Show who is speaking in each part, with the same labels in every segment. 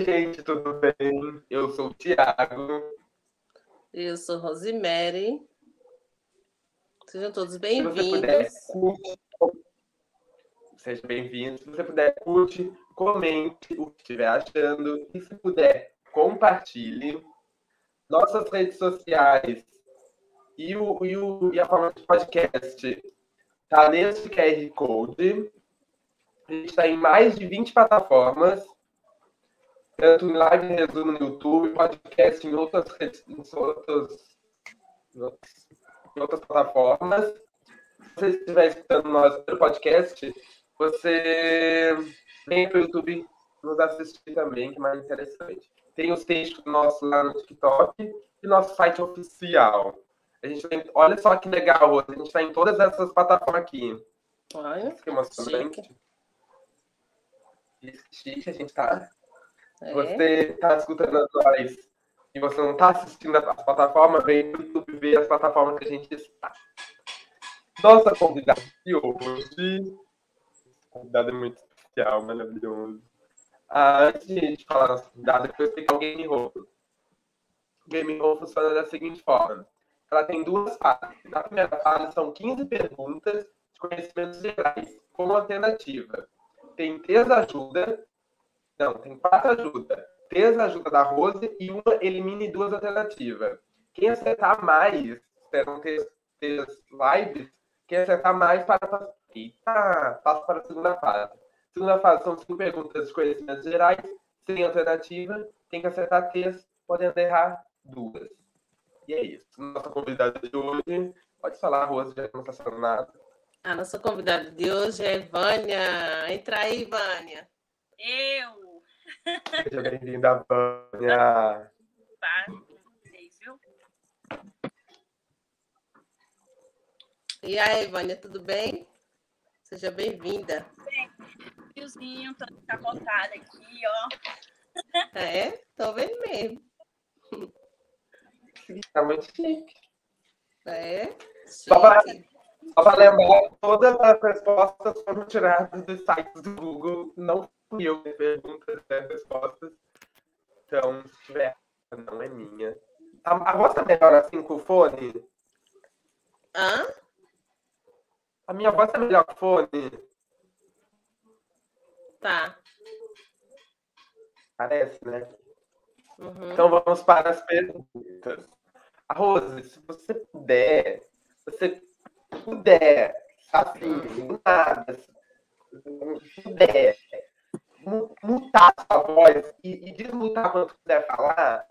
Speaker 1: Oi, gente, tudo bem? Eu sou o Thiago.
Speaker 2: Eu sou Rosemary. Sejam todos
Speaker 1: Se você
Speaker 2: bem-vindos.
Speaker 1: puder, curte. Seja bem-vindo. Se você puder, curte, comente o que estiver achando. E se puder, compartilhe. Nossas redes sociais e, o, e, o, e a forma de podcast tá nesse QR Code. A gente está em mais de 20 plataformas. Tanto em live resumo no YouTube, podcast em outras em outras, em outras, em plataformas. Se você estiver escutando nós pelo podcast, você vem para o YouTube nos assistir também, que é mais interessante. Tem os textos nossos lá no TikTok e nosso site oficial. A gente tem, olha só que legal, a gente está em todas essas plataformas aqui.
Speaker 2: Olha,
Speaker 1: Isso que emocionante.
Speaker 2: chique.
Speaker 1: Isso que chique, a gente tá
Speaker 2: É.
Speaker 1: você está escutando nós e você não está assistindo as plataformas, vem no YouTube ver as plataformas que a gente está. Nossa convidada de hoje, convidada é muito especial, maravilhoso. Ah, antes de falar nossa convidada, eu vou explicar o Game Roll. O Game Roll funciona da seguinte forma. Ela tem duas fases. Na primeira fase são 15 perguntas de conhecimentos gerais, como alternativa. Tem três ajuda não, tem quatro ajudas. Três ajuda da Rose e uma elimine duas alternativas. Quem acertar mais, serão três, três lives, quem acertar mais para, Eita, passa para a segunda fase. Segunda fase são cinco perguntas de conhecimentos gerais, sem alternativa. Tem que acertar três, podendo errar duas. E é isso. Nossa convidada de hoje, pode falar, Rose, já que não está falando nada.
Speaker 2: A nossa convidada de hoje é Vânia. Entra aí, Vânia.
Speaker 3: Eu,
Speaker 1: Seja bem-vinda, Vânia.
Speaker 3: tá? com Vocês, viu?
Speaker 2: E aí, Vânia, tudo bem? Seja bem-vinda.
Speaker 3: Fiozinho, tô capotada aqui, ó.
Speaker 2: É, tô vendo mesmo.
Speaker 1: Tá muito chique.
Speaker 2: É,
Speaker 1: Só
Speaker 2: chique.
Speaker 1: Só para lembrar, todas as respostas foram tiradas dos sites do Google. Não fui eu perguntas e respostas. Então, se tiver, não é minha. A, a voz tá melhor assim com o fone?
Speaker 2: Hã?
Speaker 1: A minha voz tá melhor com o fone?
Speaker 2: Tá.
Speaker 1: Parece, né?
Speaker 2: Uhum.
Speaker 1: Então vamos para as perguntas. A Rose, se você puder, se você puder, assim, do nada, se puder, mu- mutar sua voz e, e desmutar quando quiser falar,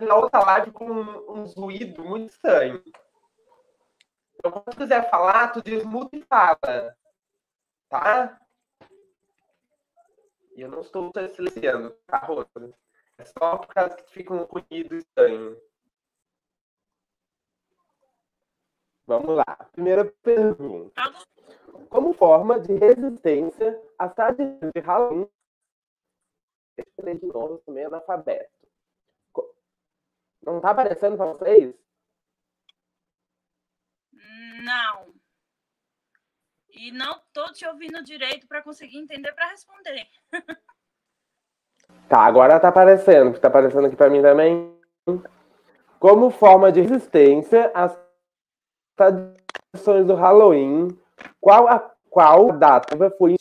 Speaker 1: na outra live com um, um ruído muito estranho. Então, quando quiser falar, tu desmuta e fala. Tá? E eu não estou silenciando, tá, Rose? É só por causa que fica um ruído estranho. Vamos lá. Primeira pergunta. Como forma de resistência às tradições de Halloween, deixa eu ler de novo também analfabeto. Co- Não tá aparecendo para vocês?
Speaker 3: Não. E não tô te ouvindo direito para conseguir entender para responder.
Speaker 1: Tá, agora tá aparecendo. Tá aparecendo aqui para mim também. Como forma de resistência às tradições do Halloween, qual a qual data foi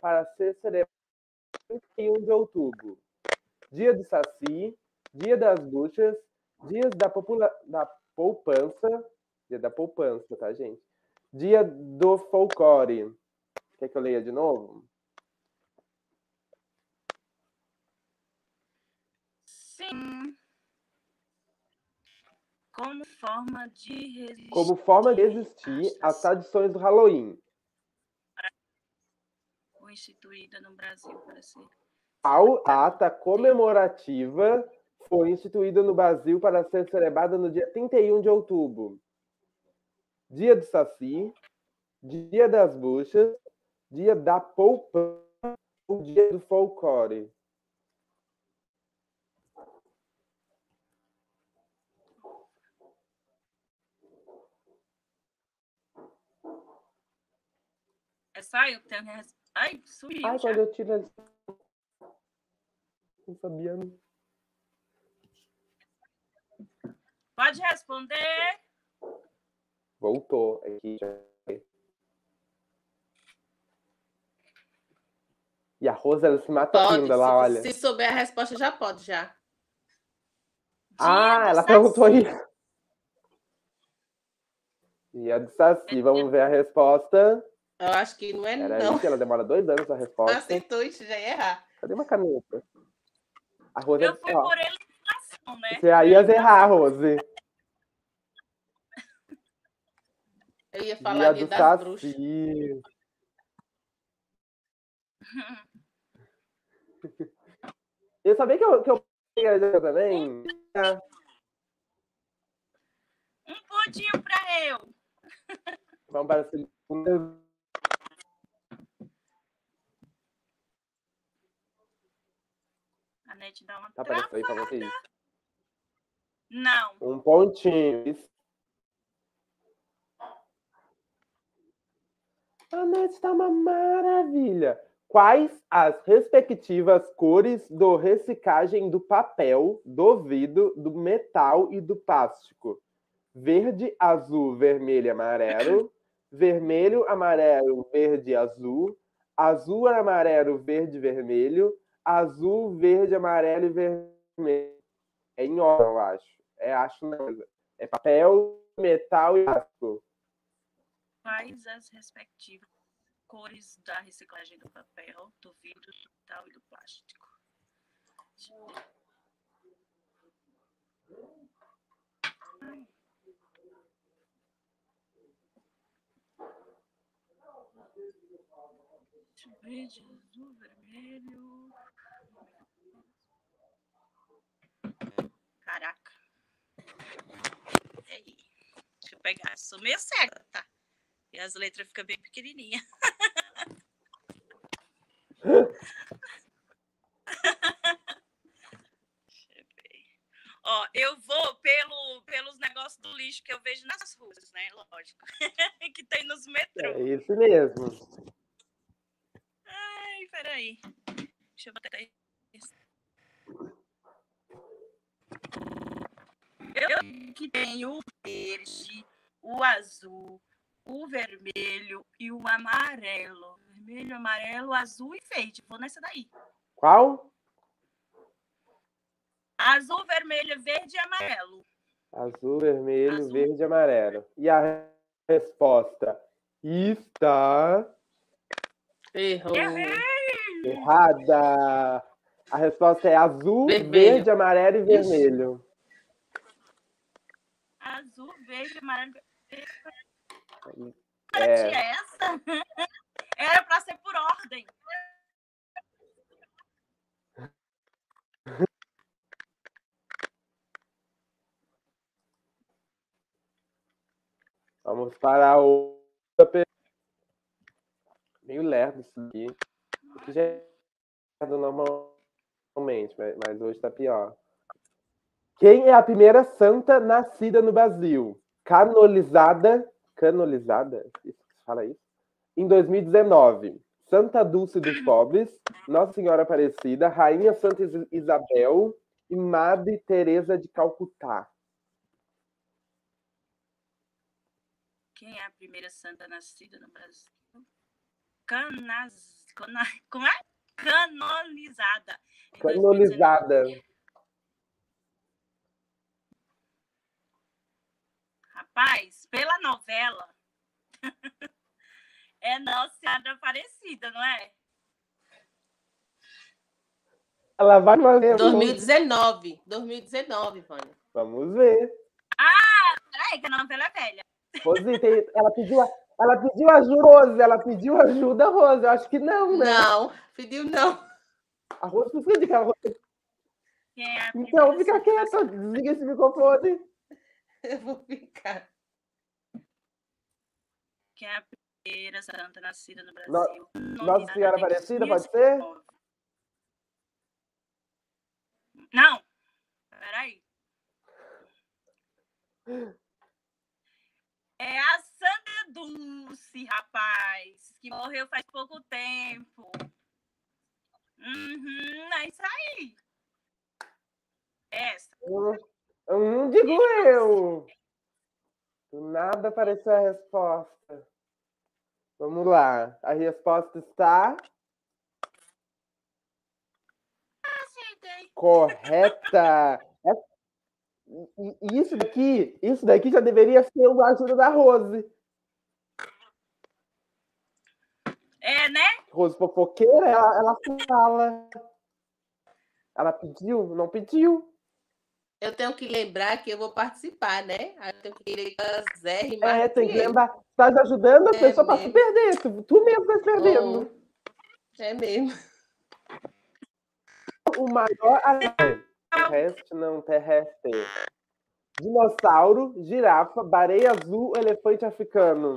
Speaker 1: para ser celebrada em 31 de outubro? Dia do Saci, Dia das Bruxas, Dias da, popula da Poupança, Dia da Poupança, tá, gente? Dia do Folclore. Quer que eu leia de novo?
Speaker 3: Sim. Como forma de resistir.
Speaker 1: como forma de existir as tradições do Halloween.
Speaker 3: Foi instituída no Brasil para ser.
Speaker 1: Qual ata comemorativa foi instituída no Brasil para ser celebrada no dia 31 de outubro? Dia do Saci, Dia das Bruxas, Dia da Poupança ou Dia do Folclore?
Speaker 3: É só eu tenho que res- Ai, sumiu.
Speaker 1: Ai,
Speaker 3: já.
Speaker 1: quando eu tiro. Não sabia.
Speaker 3: Pode responder.
Speaker 1: Voltou aqui. já. E a Rosa, ela se mata
Speaker 2: Pode.
Speaker 1: linda lá, olha.
Speaker 2: Se, souber a resposta, já pode, já.
Speaker 1: Ah,
Speaker 3: Dia
Speaker 1: ela perguntou
Speaker 3: Saci.
Speaker 1: isso. E a do Saci, vamos ver a resposta.
Speaker 2: Eu acho que não é,
Speaker 1: Era
Speaker 2: não.
Speaker 1: isso, ela demora dois anos a resposta.
Speaker 2: Acertou isso, já ia errar.
Speaker 1: Cadê uma caneta? A Rose,
Speaker 3: Eu fui
Speaker 1: ó,
Speaker 3: por eliminação, né?
Speaker 1: você aí ia errar, Rose.
Speaker 2: Eu ia falar Dia
Speaker 1: do
Speaker 2: das bruxas.
Speaker 1: Saci. Eu sabia que eu, que eu peguei também.
Speaker 3: Um pontinho pra eu.
Speaker 1: Vamos para a segunda.
Speaker 3: Net dá uma
Speaker 1: Tá aparecendo aí pra
Speaker 3: travada.
Speaker 1: vocês.
Speaker 3: Não.
Speaker 1: Um pontinho. A net tá uma maravilha. Quais as respectivas cores do reciclagem do papel, do vidro, do metal e do plástico? Verde, azul, vermelho amarelo. Vermelho, amarelo, verde e azul. Azul, amarelo, verde vermelho. Azul, verde, amarelo e vermelho. É em ordem, eu acho. É, acho. É papel, metal e plástico.
Speaker 3: Quais as respectivas cores da reciclagem do papel, do vidro, do metal e do plástico? Verde, azul, vermelho. Caraca. Aí. Deixa eu pegar. Sou meio cega, tá? E as letras ficam bem pequenininhas. Ó, eu vou pelo, pelos negócios do lixo que eu vejo nas ruas, né? Lógico. que tem nos metrô.
Speaker 1: É isso mesmo.
Speaker 3: Ai, peraí. Deixa eu botar aí. Eu que tenho o verde, o azul, o vermelho e o amarelo. Vermelho, amarelo, azul e verde. Vou nessa daí.
Speaker 1: Qual?
Speaker 3: Azul, vermelho, verde e amarelo.
Speaker 1: Azul, vermelho,
Speaker 3: Azul.
Speaker 1: verde e amarelo. E a resposta está
Speaker 2: Errou.
Speaker 3: Errei!
Speaker 1: Errada. A resposta é azul,
Speaker 2: Vermelho.
Speaker 1: verde, amarelo e vermelho.
Speaker 3: Azul, verde, amarelo.
Speaker 1: É.
Speaker 3: É essa? Era pra ser por ordem.
Speaker 1: Vamos para a outra pergunta. Meio lerdo isso aqui. Isso já é normalmente, mas, mas hoje está pior. Quem é a primeira santa nascida no Brasil? Que se fala isso? Em 2019. Santa Dulce dos Pobres, Nossa Senhora Aparecida, Rainha Santa Is- Isabel e Madre Teresa de Calcutá.
Speaker 3: Quem é a primeira santa nascida no Brasil? Canas... Cana... Como é? Canonizada. Em 2019.
Speaker 1: Canonizada.
Speaker 3: Rapaz, pela novela, é Nossa Senhora Aparecida, não é?
Speaker 1: Ela vai fazer.
Speaker 2: 2019. 2019, Vânia.
Speaker 1: Vamos ver.
Speaker 3: Peraí, que a novela é velha.
Speaker 1: Rose, tem- ela, pediu, a- ela pediu ajuda, Rose. Ela pediu ajuda, Rose. Eu acho que não, né?
Speaker 2: Não, pediu não.
Speaker 1: A Rose precisa de Rose.
Speaker 3: Quem é a
Speaker 1: Então, fica quieta. Desliga esse microfone.
Speaker 2: Eu vou ficar.
Speaker 3: Quem é a primeira santa nascida no Brasil?
Speaker 1: Nossa
Speaker 3: Nomeada
Speaker 1: Senhora Aparecida, pode ser?
Speaker 3: 2019. Não. Peraí. É a Santa Dulce, rapaz, que morreu faz pouco tempo. Uhum, é isso aí.
Speaker 1: Hum, hum, digo eu. Do nada apareceu a resposta. Vamos lá. A resposta está
Speaker 3: Acertei.
Speaker 1: correta. É- Isso daqui, isso daqui já deveria ser uma ajuda da Rose.
Speaker 3: É, né?
Speaker 1: Rose fofoqueira, ela, ela fala. Ela pediu? Não pediu.
Speaker 2: Eu tenho que lembrar que eu vou participar, né? Eu tenho que a Zé e
Speaker 1: É, tem que lembrar. Tá ajudando as
Speaker 2: É
Speaker 1: pessoas pra se perder. Tu, tu mesmo tá se perdendo.
Speaker 2: Oh, É mesmo.
Speaker 1: O maior terrestre, não terrestre. Dinossauro, girafa, bareia azul, elefante africano.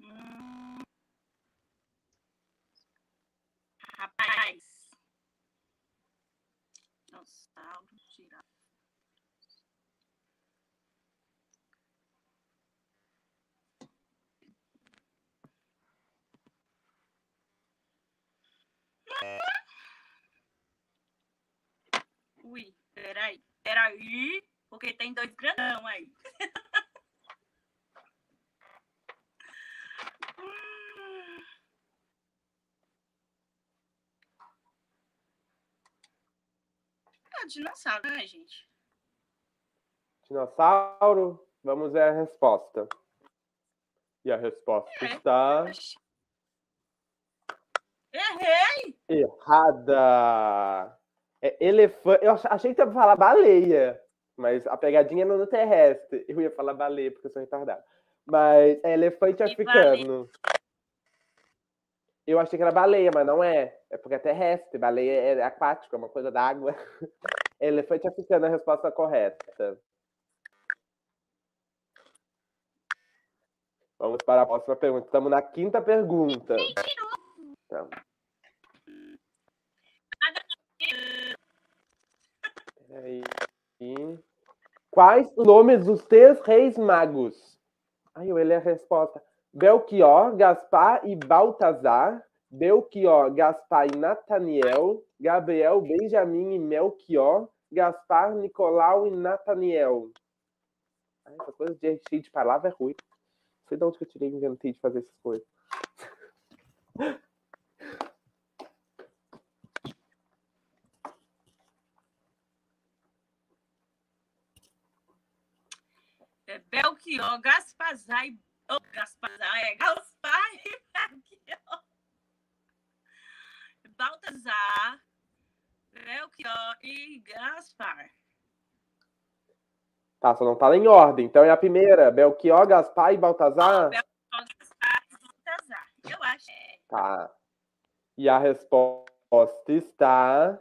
Speaker 3: Hum. Rapaz. Girafa. Ui, peraí, peraí, porque tem dois grandão aí. Hum. É o dinossauro, né, gente?
Speaker 1: Dinossauro, vamos ver a resposta. E a resposta
Speaker 3: É.
Speaker 1: está
Speaker 3: Errei!
Speaker 1: errada. É elefante. Eu ach- achei que ia falar baleia, mas a pegadinha é no terrestre. Eu ia falar baleia porque eu sou retardado. Mas é elefante
Speaker 3: E
Speaker 1: africano. Eu achei que era baleia, mas não é. É porque é terrestre. Baleia é aquático, é uma coisa d'água. Elefante africano é a resposta correta. Vamos para a próxima pergunta. Estamos na quinta pergunta. Tá. Quais nomes dos três reis magos? Ai, eu ele a resposta. Belchior, Gaspar e Baltazar. Belchior, Gaspar e Nataniel. Gabriel, Benjamim e Melchior. Gaspar, Nicolau e Nataniel. Ai, essa coisa de cheio de palavra é ruim. Não sei de onde que eu tirei inventei de fazer essas coisas.
Speaker 3: É Belchior, Gaspazar e. Oh, Gaspazar, é Gaspar e Belchior. Baltazar, Belchior e Gaspar.
Speaker 1: Tá, só não tá em ordem. Então é a primeira. Belchior, Gaspar e Baltazar.
Speaker 3: Belchior, Gaspar e Baltazar. Eu acho. É.
Speaker 1: Tá. E a resposta está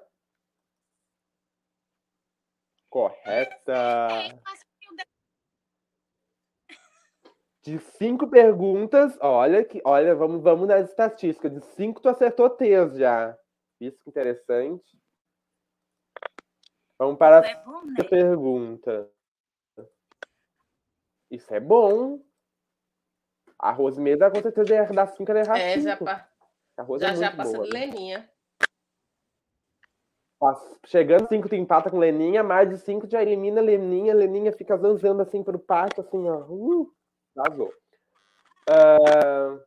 Speaker 1: correta.
Speaker 3: Mas eu de-
Speaker 1: De cinco perguntas, olha que, olha, vamos, vamos nas estatísticas. De cinco, tu acertou três já. Isso que interessante. Vamos para a
Speaker 3: É bom, né?
Speaker 1: segunda pergunta. Isso é bom. A Rosemeda com certeza ia dar cinco, ela ia errar
Speaker 2: É, já, pa-
Speaker 1: A
Speaker 2: já,
Speaker 1: é
Speaker 2: já passa
Speaker 1: boa.
Speaker 2: de Leninha.
Speaker 1: Chegando cinco, tu empata com Leninha, mais de cinco já elimina Leninha, Leninha fica zanzando assim pro pátio, assim, ó. Uh, vazou. Ah,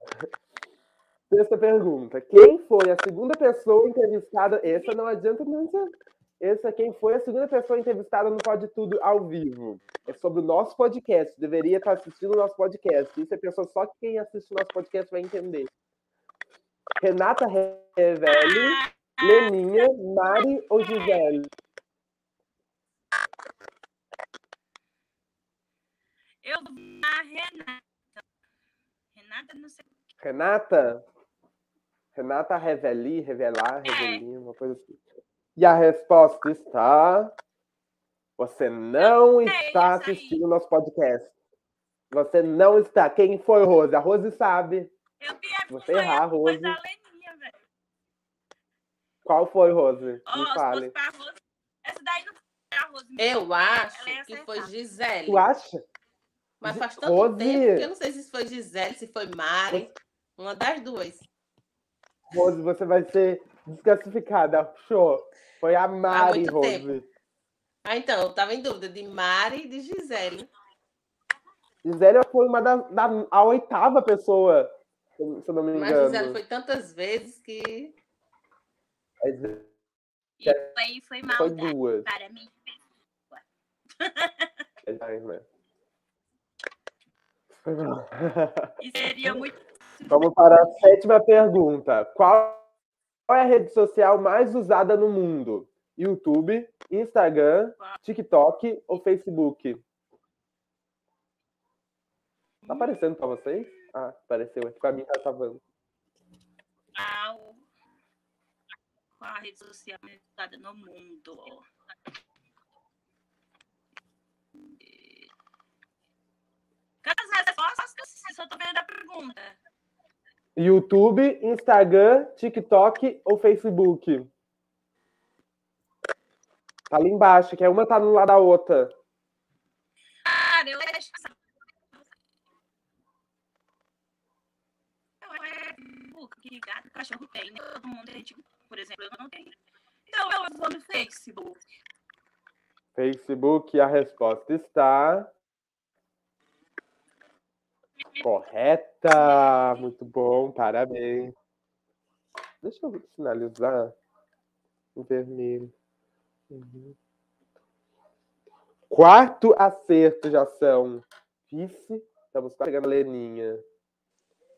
Speaker 1: Sexta pergunta. Quem foi a segunda pessoa entrevistada? Essa não adianta não. Essa quem foi a segunda pessoa entrevistada no Pode Tudo ao vivo. É sobre o nosso podcast. Deveria estar assistindo o nosso podcast. Isso é pessoa só quem assiste o nosso podcast vai entender. Renata Revelli, Leninha, Mari ou Gisele?
Speaker 3: Eu vou na Renata. Renata, não sei.
Speaker 1: Renata? Renata Revelli, Revelar, Revelinha, uma coisa assim. E a resposta está. Você não está assistindo o nosso podcast. Você não está. Quem foi, Rose? A Rose sabe.
Speaker 3: Eu vi a
Speaker 1: Você errar, Rose.
Speaker 3: velho.
Speaker 1: Qual foi, Rose?
Speaker 3: Ó,
Speaker 1: Me
Speaker 3: se
Speaker 1: fale.
Speaker 3: fosse pra Rose. Essa daí não foi a Rose.
Speaker 2: Eu acho que foi. Gisele.
Speaker 1: Tu acha?
Speaker 2: Mas faz tanto
Speaker 1: Rose.
Speaker 2: tempo que eu não sei se foi Gisele, se foi Mari. Uma das duas.
Speaker 1: Rose, você vai ser desclassificada. Show. Foi a Mari,
Speaker 2: muito
Speaker 1: Rose.
Speaker 2: tempo. Ah, então, eu tava em dúvida de Mari e de Gisele.
Speaker 1: Gisele foi uma da, da a oitava pessoa, se eu não me
Speaker 2: Mas
Speaker 1: engano.
Speaker 2: Gisele foi tantas vezes que.
Speaker 3: E aí foi
Speaker 1: Foi
Speaker 3: maldade
Speaker 1: duas.
Speaker 3: para mim.
Speaker 1: Né? Mal.
Speaker 3: E seria muito.
Speaker 1: Vamos para a sétima pergunta. Qual é a rede social mais usada no mundo? YouTube, Instagram, TikTok ou Facebook? Tá aparecendo para vocês? Ah, apareceu. Para mim tá travando.
Speaker 3: Qual a rede social mais usada no mundo? Cadê as Só tô vendo a pergunta.
Speaker 1: YouTube, Instagram, TikTok ou Facebook? Tá ali embaixo, que é uma tá no lado da outra.
Speaker 3: Cara, eu acho que. Eu é Facebook, que gato, cachorro tem. né? Todo mundo tem, tipo, por exemplo, eu não tenho. Então eu vou no Facebook.
Speaker 1: Facebook, a resposta está correta. Muito bom, parabéns. Deixa eu sinalizar em vermelho. Uhum. Quarto acerto já são. Vice, estamos quase chegando a Leninha.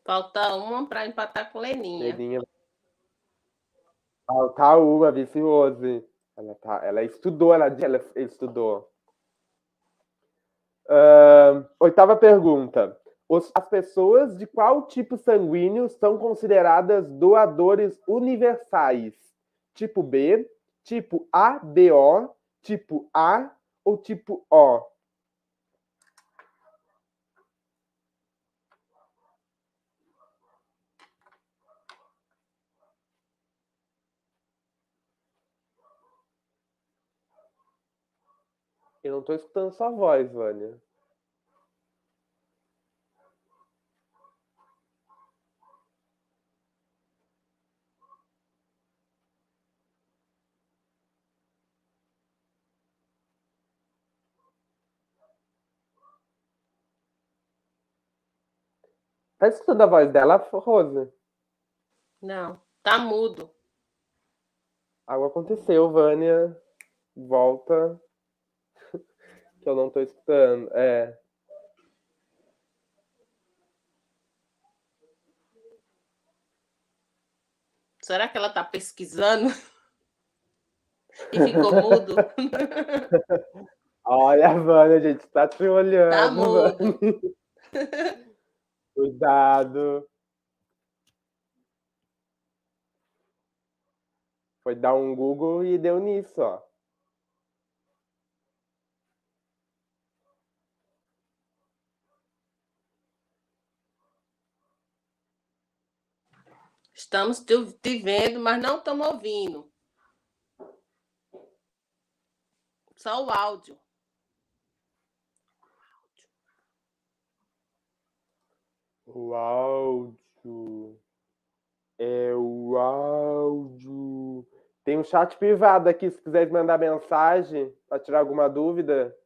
Speaker 2: Falta uma para empatar com Leninha.
Speaker 1: Leninha. Falta uma, Vice Rose. Ela, tá, ela estudou, ela, ela estudou. Ahn, oitava pergunta. As pessoas de qual tipo sanguíneo são consideradas doadores universais? Tipo B, tipo ABO, tipo A ou tipo O? Eu não estou escutando sua voz, Vânia. Tá escutando a voz dela, Rose?
Speaker 2: Não, tá mudo.
Speaker 1: Algo aconteceu, Vânia. Volta. Que eu não tô escutando. É.
Speaker 2: Será que ela tá pesquisando? E ficou mudo?
Speaker 1: Olha, Vânia, a gente tá te olhando.
Speaker 2: Tá mudo.
Speaker 1: Cuidado. Foi dar um Google e deu nisso, ó.
Speaker 2: Estamos te vendo, mas não estamos ouvindo. Só o áudio.
Speaker 1: O áudio. É o áudio. Tem um chat privado aqui, se quiser mandar mensagem para tirar alguma dúvida.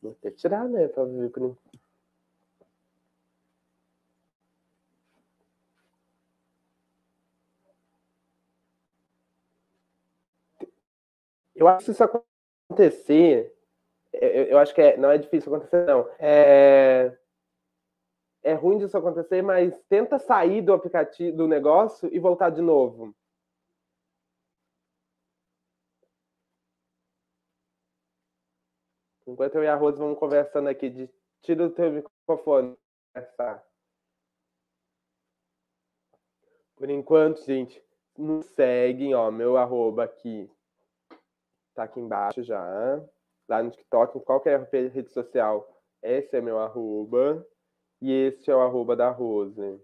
Speaker 1: Vou até tirar, né? Para ver por. Eu acho que se isso acontecer, eu, eu acho que é- não é difícil acontecer, não. É, é ruim disso acontecer, mas tenta sair do aplicativo do negócio e voltar de novo. Enquanto eu e a Rose vamos conversando aqui, de, tira o teu microfone. Por enquanto, gente, nos seguem, ó, meu arroba aqui tá aqui embaixo já. Lá no TikTok, em qualquer rede social, esse é meu arroba. E este é o arroba da Rose.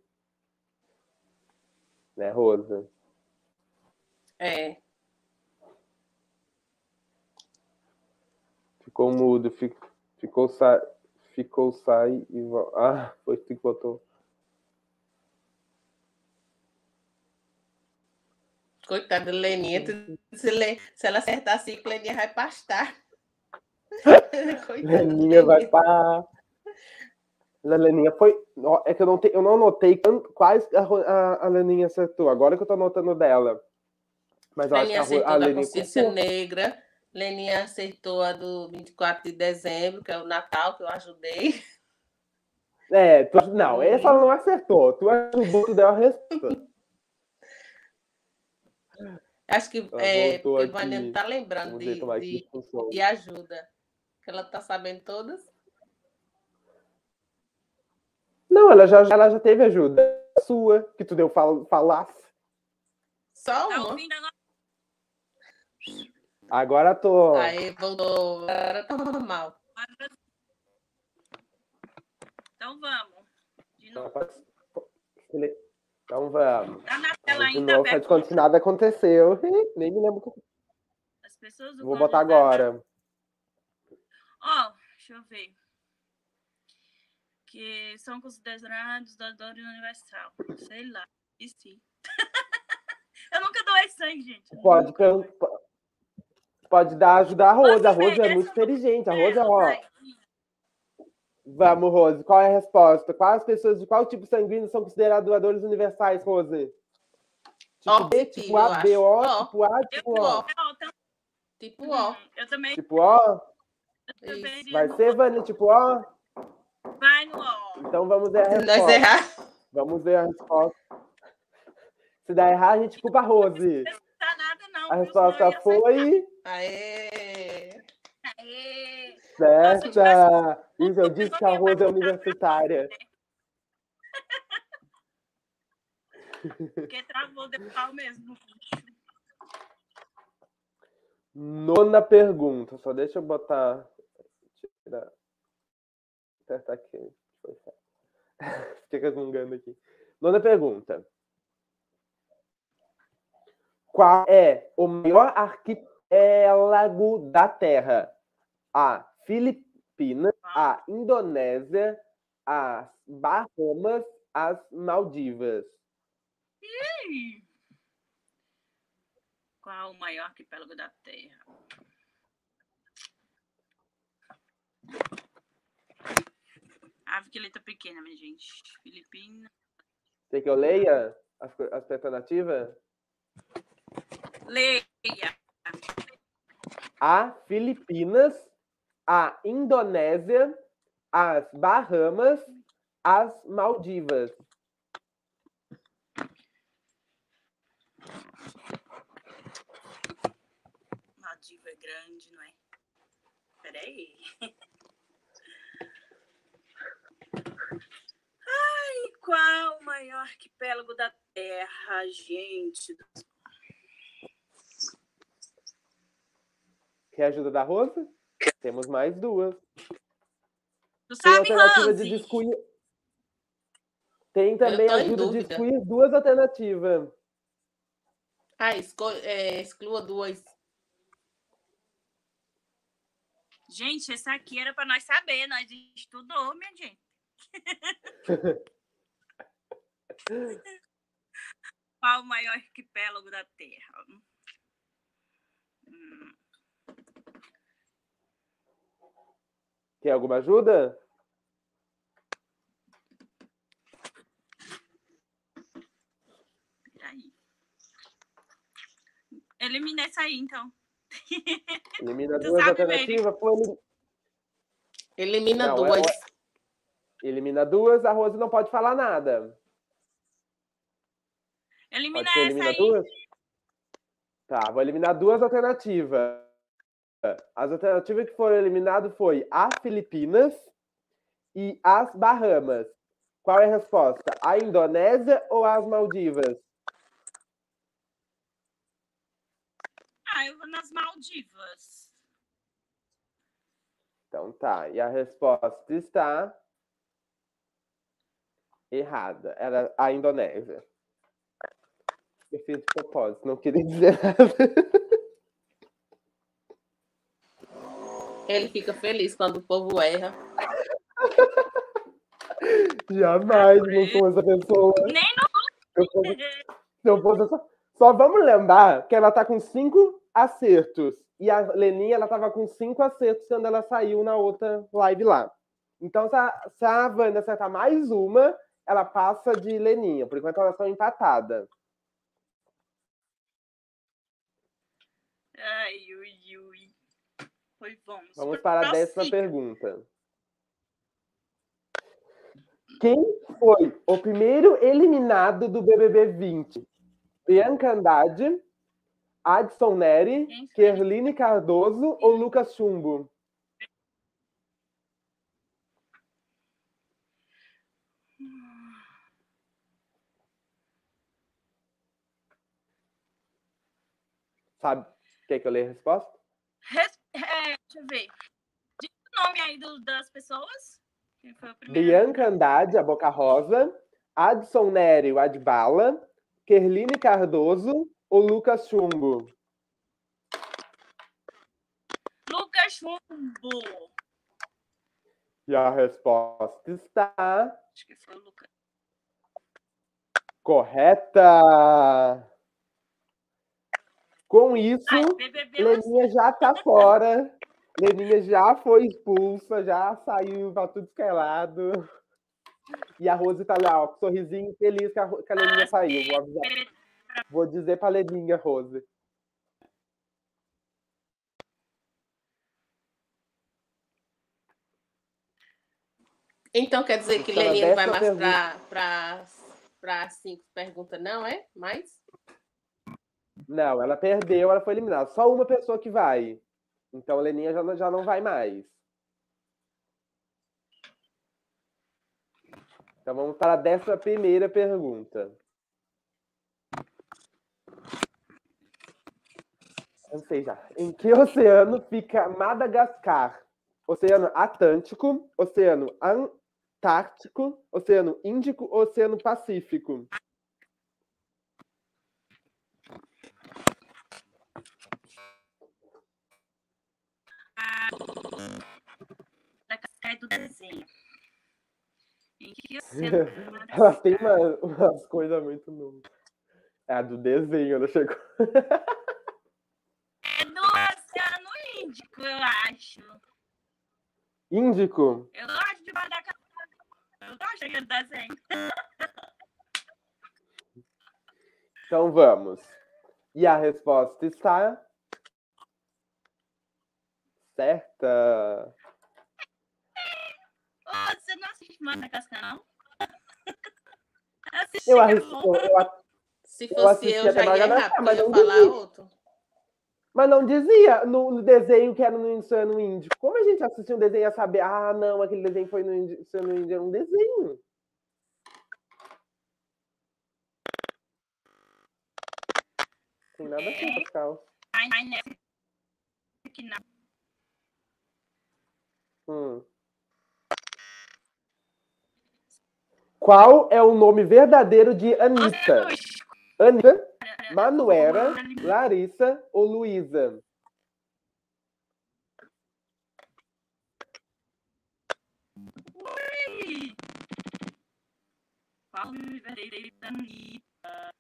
Speaker 1: Né, Rose?
Speaker 2: É.
Speaker 1: Ficou mudo, fi- ficou, sa- ficou, sai e volta. Ah, foi tu que botou.
Speaker 2: Coitada da Leninha. Se, ela acertar assim, Leninha vai pastar.
Speaker 1: Leninha vai para. Leninha foi. É que eu não, te... eu não anotei quais a, a, a Leninha acertou. Agora que eu tô anotando dela. Mas eu acho que
Speaker 2: Leninha
Speaker 1: a, a
Speaker 2: da
Speaker 1: Leninha.
Speaker 2: consciência
Speaker 1: acertou.
Speaker 2: negra. Leninha aceitou a do 24 de dezembro, que é o Natal, que eu ajudei.
Speaker 1: É, tu... não, essa ela não acertou. Tu ajudou, tu deu a resposta.
Speaker 2: Acho que
Speaker 1: Ela
Speaker 2: é,
Speaker 1: voltou
Speaker 2: porque
Speaker 1: aqui.
Speaker 2: Vânia não tá lembrando de,
Speaker 1: é
Speaker 2: de, de ajuda. Que ela tá sabendo todas.
Speaker 1: Não, ela já, ela já teve ajuda sua, que tu deu fal, falasse.
Speaker 2: Só
Speaker 3: Tá
Speaker 2: uma.
Speaker 3: ouvindo agora?
Speaker 1: Agora tô.
Speaker 2: Aí voltou. Agora tá normal.
Speaker 3: Então vamos. De novo.
Speaker 1: Então vamos.
Speaker 3: Tá na tela
Speaker 1: De
Speaker 3: ainda,
Speaker 1: novo, faz conta que nada aconteceu. Nem me lembro.
Speaker 3: As pessoas
Speaker 1: Vou botar agora.
Speaker 3: Ó, deixa eu ver. Que são considerados doadores universal. Sei lá. E sim. eu nunca doei sangue, gente.
Speaker 1: Pode, pergun- pode dar ajuda a Rose. A
Speaker 3: ver?
Speaker 1: é muito inteligente. A Rose é ó. Vamos, Rose. Qual é a resposta? Quais pessoas de qual tipo sanguíneo são consideradas doadores universais, Rose? Tipo
Speaker 2: Ó,
Speaker 1: B, tipo A, B, O, tipo A, tipo
Speaker 2: Tipo
Speaker 1: O.
Speaker 2: Tipo.
Speaker 3: Hum, eu também.
Speaker 1: Tipo O?
Speaker 2: Isso.
Speaker 1: Vai ser, Vânia, tipo O?
Speaker 3: Vai no ó.
Speaker 1: Então vamos ver a
Speaker 2: Se nós
Speaker 1: resposta.
Speaker 2: errar.
Speaker 1: Vamos ver a resposta. Se der errar, a gente culpa a Rose.
Speaker 3: Não nada, não.
Speaker 1: A resposta foi
Speaker 2: Aê!
Speaker 3: Aê.
Speaker 1: certa. Isso, eu disse que a Rose é universitária.
Speaker 3: Porque travou de pau mesmo.
Speaker 1: Nona pergunta. Só deixa eu botar. Tirar. Acertar aqui. Certo. Fiquei resmungando aqui. Nona pergunta. Qual é o maior arquipélago da Terra? A. Filipinas. A. Indonésia. As Bahamas. As Maldivas.
Speaker 3: Qual o maior arquipélago da Terra? Ave que letra pequena, minha gente. Filipina.
Speaker 1: Quer que eu leia as, as alternativas?
Speaker 3: Leia.
Speaker 1: A. Filipinas. A. Indonésia. As Bahamas. As Maldivas.
Speaker 3: Maldiva é grande, não é? Peraí. Ai, qual o maior arquipélago da Terra, gente?
Speaker 1: Quer ajuda da Rosa? Temos mais duas.
Speaker 3: Tu
Speaker 1: Tem
Speaker 3: sabe,
Speaker 1: alternativa de
Speaker 3: Rose?
Speaker 1: excluir. Tem também ajuda de excluir duas alternativas.
Speaker 2: Ah, esco- é, exclua duas.
Speaker 3: Gente, essa aqui era para nós saber, nós estudou, minha gente. Qual o maior arquipélago da Terra? Hum,
Speaker 1: Quer alguma ajuda?
Speaker 3: peraí. Elimina essa aí, então.
Speaker 1: Elimina
Speaker 3: Tu
Speaker 1: duas alternativas. Foi
Speaker 2: Elimina
Speaker 1: Não, é-
Speaker 2: duas.
Speaker 1: Elimina duas, a Rose não pode falar nada.
Speaker 3: Elimina
Speaker 1: Pode ser,
Speaker 3: essa aí.
Speaker 1: duas? Tá, vou eliminar duas alternativas. As alternativas que foram eliminadas foi a Filipinas e as Bahamas. Qual é a resposta? A Indonésia ou as Maldivas?
Speaker 3: Ah, eu vou nas Maldivas.
Speaker 1: Então tá, e a resposta está errada. Era a Indonésia. Eu fiz de propósito, não queria dizer nada.
Speaker 2: Ele fica feliz quando o povo erra.
Speaker 1: Jamais não sou essa pessoa.
Speaker 3: Nem
Speaker 1: Eu Se eu fosse só... só vamos lembrar que ela tá com cinco acertos. E a Leninha, ela tava com cinco acertos quando ela saiu na outra live lá. Então, se a, se a Wanda acertar mais uma, ela passa de Leninha. Por enquanto, elas estão empatadas.
Speaker 3: Ai, ui, ui. Pois vamos.
Speaker 1: Vamos para a décima pergunta. Quem foi o primeiro eliminado do BBB 20? Bianca Andrade, Adson Neri? Kerline Cardoso ou Lucas Chumbo? Sabe? Quer que eu leia a resposta?
Speaker 3: Res- é, deixa eu ver. Diz o nome aí do- das pessoas.
Speaker 1: Bianca Andrade, a Boca Rosa, Adson Neri, o Adbala, Kerline Cardoso ou Lucas Chumbo?
Speaker 3: Lucas Chumbo.
Speaker 1: E a resposta está
Speaker 3: Acho que foi o Lucas.
Speaker 1: correta. Com isso,
Speaker 3: Ai,
Speaker 1: Leninha já tá fora. Leninha já foi expulsa, já saiu pra tudo que é lado. E a Rose tá lá, ó, com um sorrisinho feliz que a, que a Leninha saiu. Vou, avisar- vou dizer pra Leninha, Rose.
Speaker 2: Então quer dizer que
Speaker 1: a
Speaker 2: Leninha não vai mais para para cinco perguntas, não é? Mais?
Speaker 1: Não, ela perdeu, ela foi eliminada. Só uma pessoa que vai. Então a Leninha já, não- já não vai mais. Então vamos para a décima primeira pergunta. Sei já. Em que oceano fica Madagascar? Oceano Atlântico, Oceano Antártico, Oceano Índico, Oceano Pacífico?
Speaker 3: da Cascaia do desenho. Em que?
Speaker 1: Ela tem uma- umas coisas muito novas. É a do desenho, ela chegou.
Speaker 3: É do Oceano Índico, eu acho.
Speaker 1: Índico.
Speaker 3: Eu gosto de Madagascar. Eu gosto daquele desenho.
Speaker 1: Então vamos. E a resposta está certa.
Speaker 3: Ô, você não assiste Madagascar, não? Assisti,
Speaker 1: Eu,
Speaker 3: é
Speaker 1: arris-
Speaker 3: bom.
Speaker 1: eu- eu-
Speaker 2: Se
Speaker 1: Eu
Speaker 2: fosse eu,
Speaker 1: até
Speaker 2: já ia
Speaker 1: Madagascar,
Speaker 2: errar, porque
Speaker 1: mas
Speaker 2: eu falar
Speaker 1: duvido.
Speaker 2: outro.
Speaker 1: Mas não dizia no no desenho que era no Oceano Índico. Como a gente assistiu um desenho ia saber? Ah, não, aquele desenho foi no Oceano Índico. É um desenho. Tem nada a ver, Pascal.
Speaker 3: Ai, ai, né? Que não.
Speaker 1: Hum. Qual é o nome verdadeiro de Anitta? Anitta. Manuela, Larissa ou Luísa?
Speaker 3: Qual o nome verdadeiro da Anitta?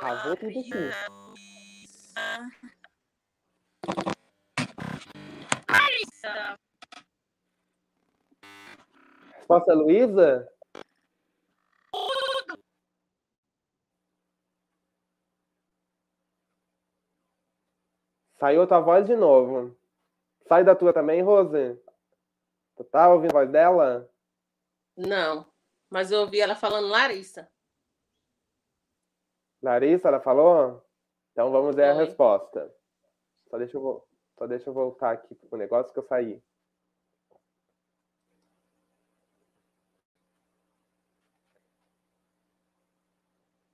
Speaker 1: Travou tudo aqui. Resposta Luísa? Saiu a tua voz de novo. Sai da tua também, Rose? Tu tá ouvindo a voz dela?
Speaker 2: Não, mas eu ouvi ela falando Larissa.
Speaker 1: Larissa, ela falou? Então vamos ver a resposta. Só deixa eu, só deixa eu voltar aqui pro negócio que eu saí.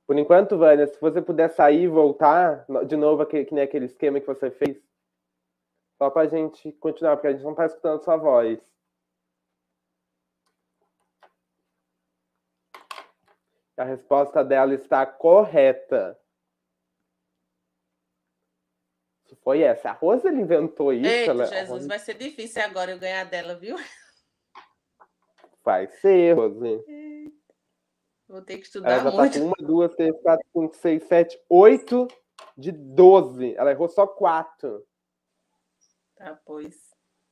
Speaker 1: Por enquanto, Vânia, se você puder sair e voltar, de novo, aquele, que nem aquele esquema que você fez, só para a gente continuar, porque a gente não está escutando sua voz. A resposta dela está correta. Foi essa. A Rosa inventou isso.
Speaker 2: Eita,
Speaker 1: ela...
Speaker 2: Jesus, vai ser difícil agora eu ganhar dela, viu?
Speaker 1: Vai ser, Rose.
Speaker 2: Vou ter que estudar
Speaker 1: Ela já
Speaker 2: muito.
Speaker 1: tá com uma, duas, três, quatro, cinco, seis, sete, oito de doze. Ela errou só quatro.
Speaker 2: Tá, pois.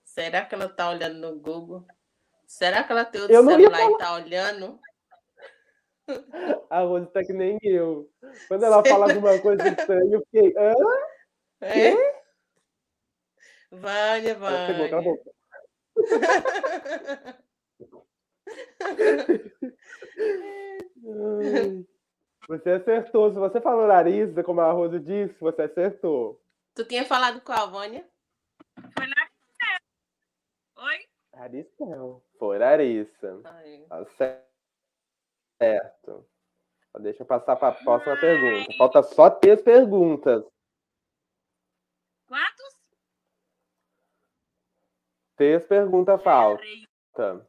Speaker 2: Será que ela tá olhando no Google? Será que ela tem o
Speaker 1: Eu
Speaker 2: celular e tá olhando?
Speaker 1: A Rose tá que nem eu. Quando ela fala alguma coisa estranha, eu fiquei. Hã?
Speaker 2: É? Vânia,
Speaker 1: Ela pegou, cala a
Speaker 2: Vânia.
Speaker 1: boca. Ai. Você acertou. Se você falou Larissa, como a Rose disse, você acertou.
Speaker 2: Tu tinha falado qual, Vânia?
Speaker 3: Foi lá. Oi?
Speaker 1: Larissa não. Foi Larissa.
Speaker 2: Ai.
Speaker 1: Tá certo. Deixa eu passar para a próxima pergunta. Falta só três perguntas.
Speaker 3: Quantos?
Speaker 1: Três perguntas faltam.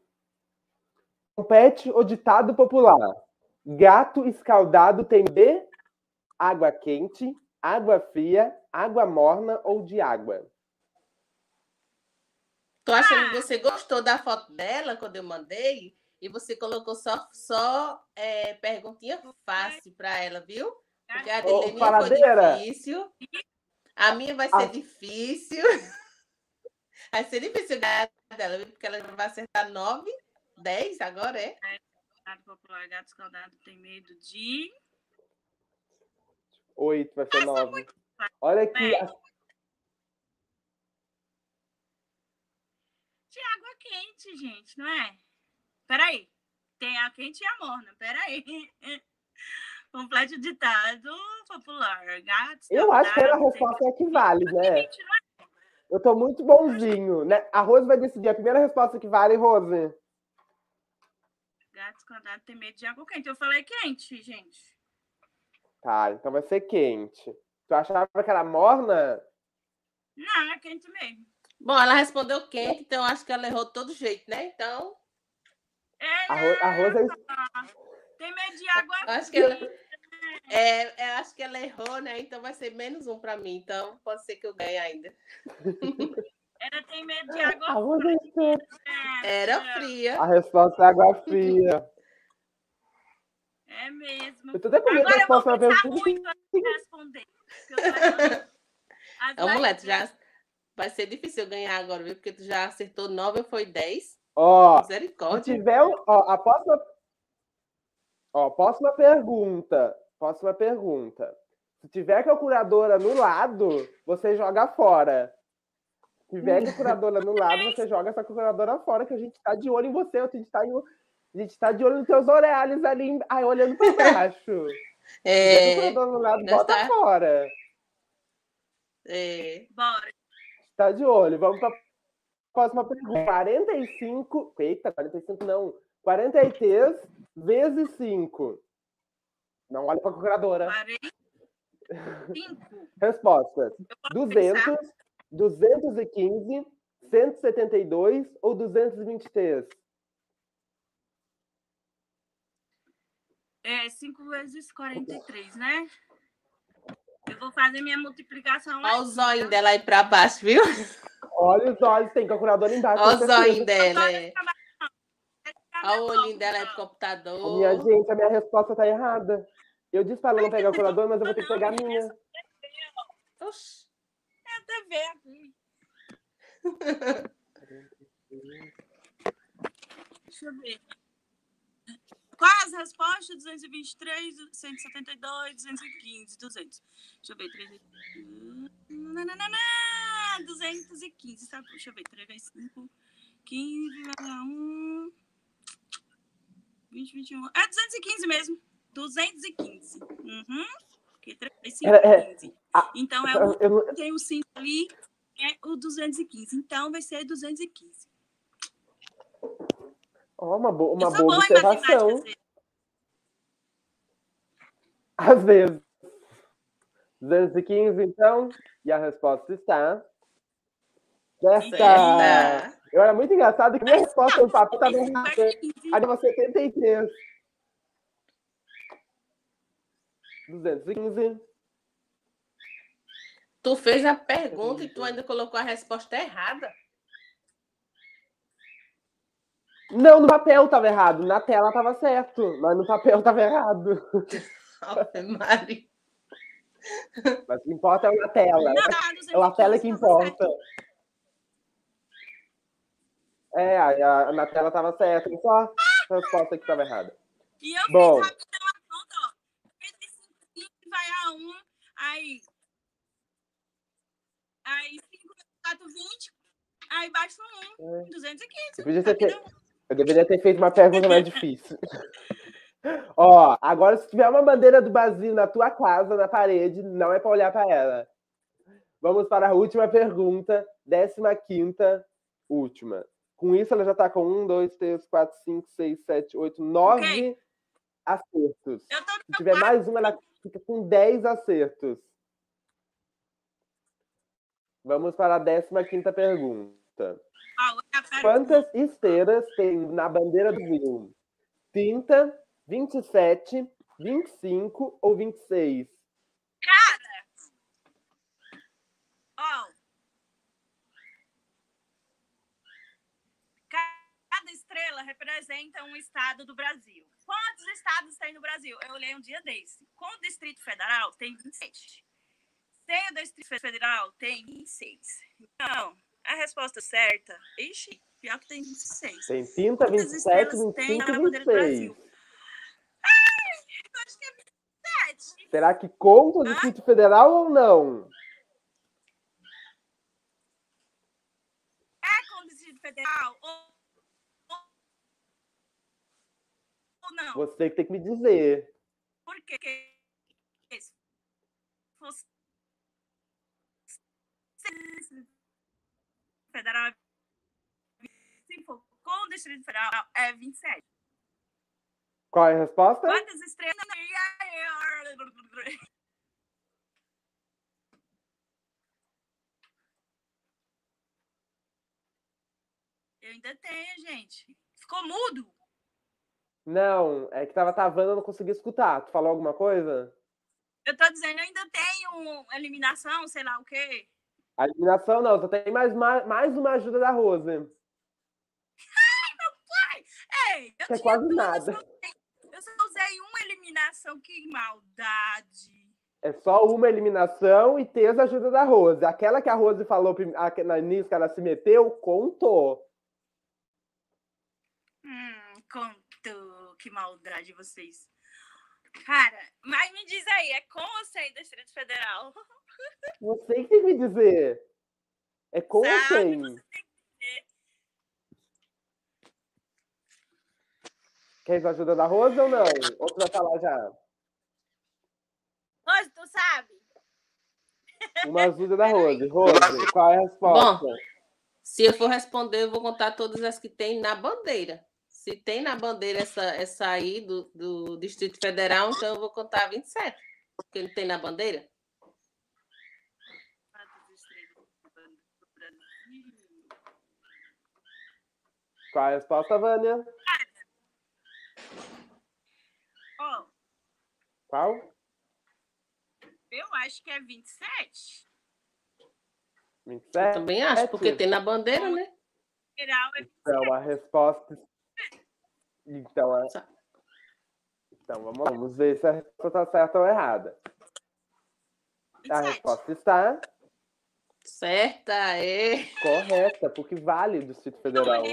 Speaker 1: Compete o ditado popular. Gato escaldado tem B? Água quente, água fria, água morna ou de água?
Speaker 2: Tô achando que você gostou da foto dela quando eu mandei e você colocou só, só é, perguntinha fácil para ela, viu? Porque a dele foi
Speaker 1: faladeira.
Speaker 2: difícil. A minha vai ser
Speaker 1: Ah.
Speaker 2: difícil. Vai ser difícil ganhar dela, viu? porque ela vai acertar 9, 10 agora, é?
Speaker 3: Gato popular, gato escaldado tem medo de.
Speaker 1: Oito, vai ser nove. Olha aqui.
Speaker 3: bem.
Speaker 1: as-
Speaker 3: De água quente, gente, não é? Peraí. Tem a quente e a morna. Peraí. Complete o ditado popular. Gato
Speaker 1: Eu acho que a
Speaker 3: escaldado tem
Speaker 1: resposta é que vale, né?
Speaker 3: é?
Speaker 1: Eu tô muito bonzinho, né? A Rose vai decidir a primeira resposta que vale, Rose.
Speaker 3: Tem medo de água quente. Eu falei quente, gente.
Speaker 1: Tá, então vai ser quente. Tu achava que era morna?
Speaker 3: Não, é quente mesmo.
Speaker 2: Bom, ela respondeu quente, então acho que ela errou de todo jeito, né? Então,
Speaker 3: É,
Speaker 1: A, Ro- a Rose é
Speaker 3: Tem medo de água
Speaker 2: acho que ela, é, é, acho que ela errou, né? Então vai ser menos um para mim. Então pode ser que eu ganhe ainda.
Speaker 3: Ela tem medo de água
Speaker 1: A Rose esperta.
Speaker 3: fria.
Speaker 2: Era fria.
Speaker 1: A resposta é água fria.
Speaker 3: É mesmo.
Speaker 1: Eu tô até com medo
Speaker 3: Agora
Speaker 1: da
Speaker 3: eu vou pensar
Speaker 1: pergunta.
Speaker 3: muito antes de responder. mais-
Speaker 2: tu já vai ser difícil eu ganhar agora, viu? Porque tu já acertou 9 ou foi 10.
Speaker 1: Ó, se
Speaker 2: Misericórdia.
Speaker 1: tiver. um- Ó, a próxima. Ó, próxima pergunta. Próxima pergunta. Se tiver calculadora no lado, você joga fora. Se tiver calculadora no lado, você joga essa calculadora fora, que a gente tá de olho em você. A gente tá, em- a gente tá de olho nos teus orelhos ali, aí, olhando pra baixo. Se tiver
Speaker 2: É,
Speaker 1: calculadora no lado, bota
Speaker 2: tá-
Speaker 1: fora.
Speaker 2: é,
Speaker 3: Bora.
Speaker 1: Tá de olho. Vamos para a próxima pergunta. 45. Eita, 45 não. 43 vezes 5. Não olha para a calculadora.
Speaker 3: 45.
Speaker 1: Respostas:
Speaker 3: Eu posso pensar?
Speaker 1: 200, 215, 172 ou 223?
Speaker 3: É 5 vezes 43, né? Eu vou fazer minha multiplicação
Speaker 2: Olha o zóio
Speaker 3: tá?
Speaker 2: dela aí pra baixo, viu?
Speaker 1: Olha os olhos, tem calculadora embaixo.
Speaker 2: Olha o
Speaker 1: com certeza.
Speaker 2: zóio dela. é. Olha o olhinho dela aí
Speaker 3: copo,
Speaker 2: pro computador.
Speaker 1: Minha gente, a minha resposta tá errada. Eu disse para ela não pegar a calculadora, mas eu vou ter que pegar a minha.
Speaker 2: Oxi.
Speaker 3: Aqui. Deixa eu ver. Quais as respostas? 223, 172, 215, 200. Deixa eu ver. 3... Nananana, 215. Sabe? Deixa eu ver. 3 vezes 5, 15, 1, 20, 21. É 215 mesmo. 215. Uhum. Porque 3 vezes 5,
Speaker 1: Era- é-
Speaker 3: 15.
Speaker 1: Ah,
Speaker 3: Então é o
Speaker 1: Eu
Speaker 3: tem o 5 ali, é o 215. Então vai ser 215.
Speaker 1: Ó, uma boa, uma boa observação. duas vezes. 215, então. E a resposta está. Certa! Eu era muito engraçado que minha resposta no papel estava errada.
Speaker 3: foi 15.
Speaker 1: Aí deu 73. 215.
Speaker 2: Tu fez a pergunta e tu ainda colocou a resposta errada.
Speaker 1: Não, no papel estava errado. Na tela estava certo. Mas no papel estava errado.
Speaker 2: Ave Maria.
Speaker 1: Mas o que importa é na tela.
Speaker 3: Não, 215
Speaker 1: É a tela que importa. É, a, a- na tela estava certo. Só a resposta que estava errada.
Speaker 3: E eu
Speaker 1: Bom.
Speaker 3: fiz rapidão a conta, ó. 35 vai a 1, aí. Aí 5, 4, 20. Aí baixo 1,
Speaker 1: É.
Speaker 3: 215.
Speaker 1: Eu, podia ter eu deveria ter feito uma pergunta mais difícil. Ó, agora se tiver uma bandeira do Brasil na tua casa, na parede, não é para olhar para ela. Vamos para a última pergunta, décima quinta, última. Com isso, ela já está com um, dois, três, quatro, cinco, seis, sete, oito, nove
Speaker 3: Ok.
Speaker 1: acertos.
Speaker 3: Eu tô
Speaker 1: Se tiver mais uma, ela fica com 10 acertos. Vamos para a 15 pergunta.
Speaker 3: Ah, eu quero-
Speaker 1: Quantas esteiras tem na bandeira do Brasil? 30, 27, 25 ou 26?
Speaker 3: Ó. Cada estrela representa um estado do Brasil. Quantos estados tem no Brasil? Eu olhei um dia desse. Com o Distrito Federal, tem 27. Sem o Distrito Federal, tem 26. Então, a resposta certa... Ixi, pior que tem 26.
Speaker 1: Tem 30,
Speaker 3: Quantas
Speaker 1: 27,
Speaker 3: estrelas tem
Speaker 1: 25
Speaker 3: na bandeira do
Speaker 1: 26.
Speaker 3: Brasil? Eu acho que é 27.
Speaker 1: Será que conta o Distrito Federal ou não?
Speaker 3: É com o Distrito Federal ou, ou, ou não?
Speaker 1: Você que tem que me dizer.
Speaker 3: Por quê? Fosse federal, se for com o Distrito Federal, é 27.
Speaker 1: Qual é a resposta?
Speaker 3: Quantas estrelas? Eu ainda tenho, gente. Ficou mudo?
Speaker 1: Não, é que tava travando, eu não consegui escutar. Tu falou alguma coisa?
Speaker 3: Eu tô dizendo, eu ainda tenho eliminação, sei lá o quê.
Speaker 1: A eliminação não, só tem mais, mais, mais uma ajuda da Rose.
Speaker 3: Ei, eu
Speaker 1: é quase
Speaker 3: duas,
Speaker 1: nada.
Speaker 3: Eu só usei- eu só usei uma eliminação, que maldade.
Speaker 1: É só uma eliminação e ter a ajuda da Rose. Aquela que a Rose falou na início que ela se meteu, contou.
Speaker 3: Hum, contou, que maldade vocês. Cara, mas me diz aí, é com ou sem Distrito Federal?
Speaker 1: Você que tem que me dizer. É com ou
Speaker 3: Sabe,
Speaker 1: sem?
Speaker 3: você
Speaker 1: Quer a ajuda da Rose ou não? Ou tu vai falar já?
Speaker 3: Rose, tu sabe?
Speaker 1: Uma ajuda da Rose. Rose, qual é a resposta?
Speaker 2: Se eu for responder, eu vou contar todas as que tem na bandeira. Se tem na bandeira essa, essa aí do, do Distrito Federal, então eu vou contar 27. Porque não tem na bandeira.
Speaker 1: Qual a resposta, Vânia?
Speaker 3: Ó,
Speaker 1: Qual?
Speaker 3: eu acho que é 27.
Speaker 1: 27?
Speaker 2: Também acho, porque tem na bandeira, né?
Speaker 3: É
Speaker 1: Então, a resposta. Então, é... então vamos, lá, vamos ver se a resposta está certa ou errada. A
Speaker 3: 27.
Speaker 1: resposta está
Speaker 2: Certa, é.
Speaker 1: correta, porque vale o Distrito Federal.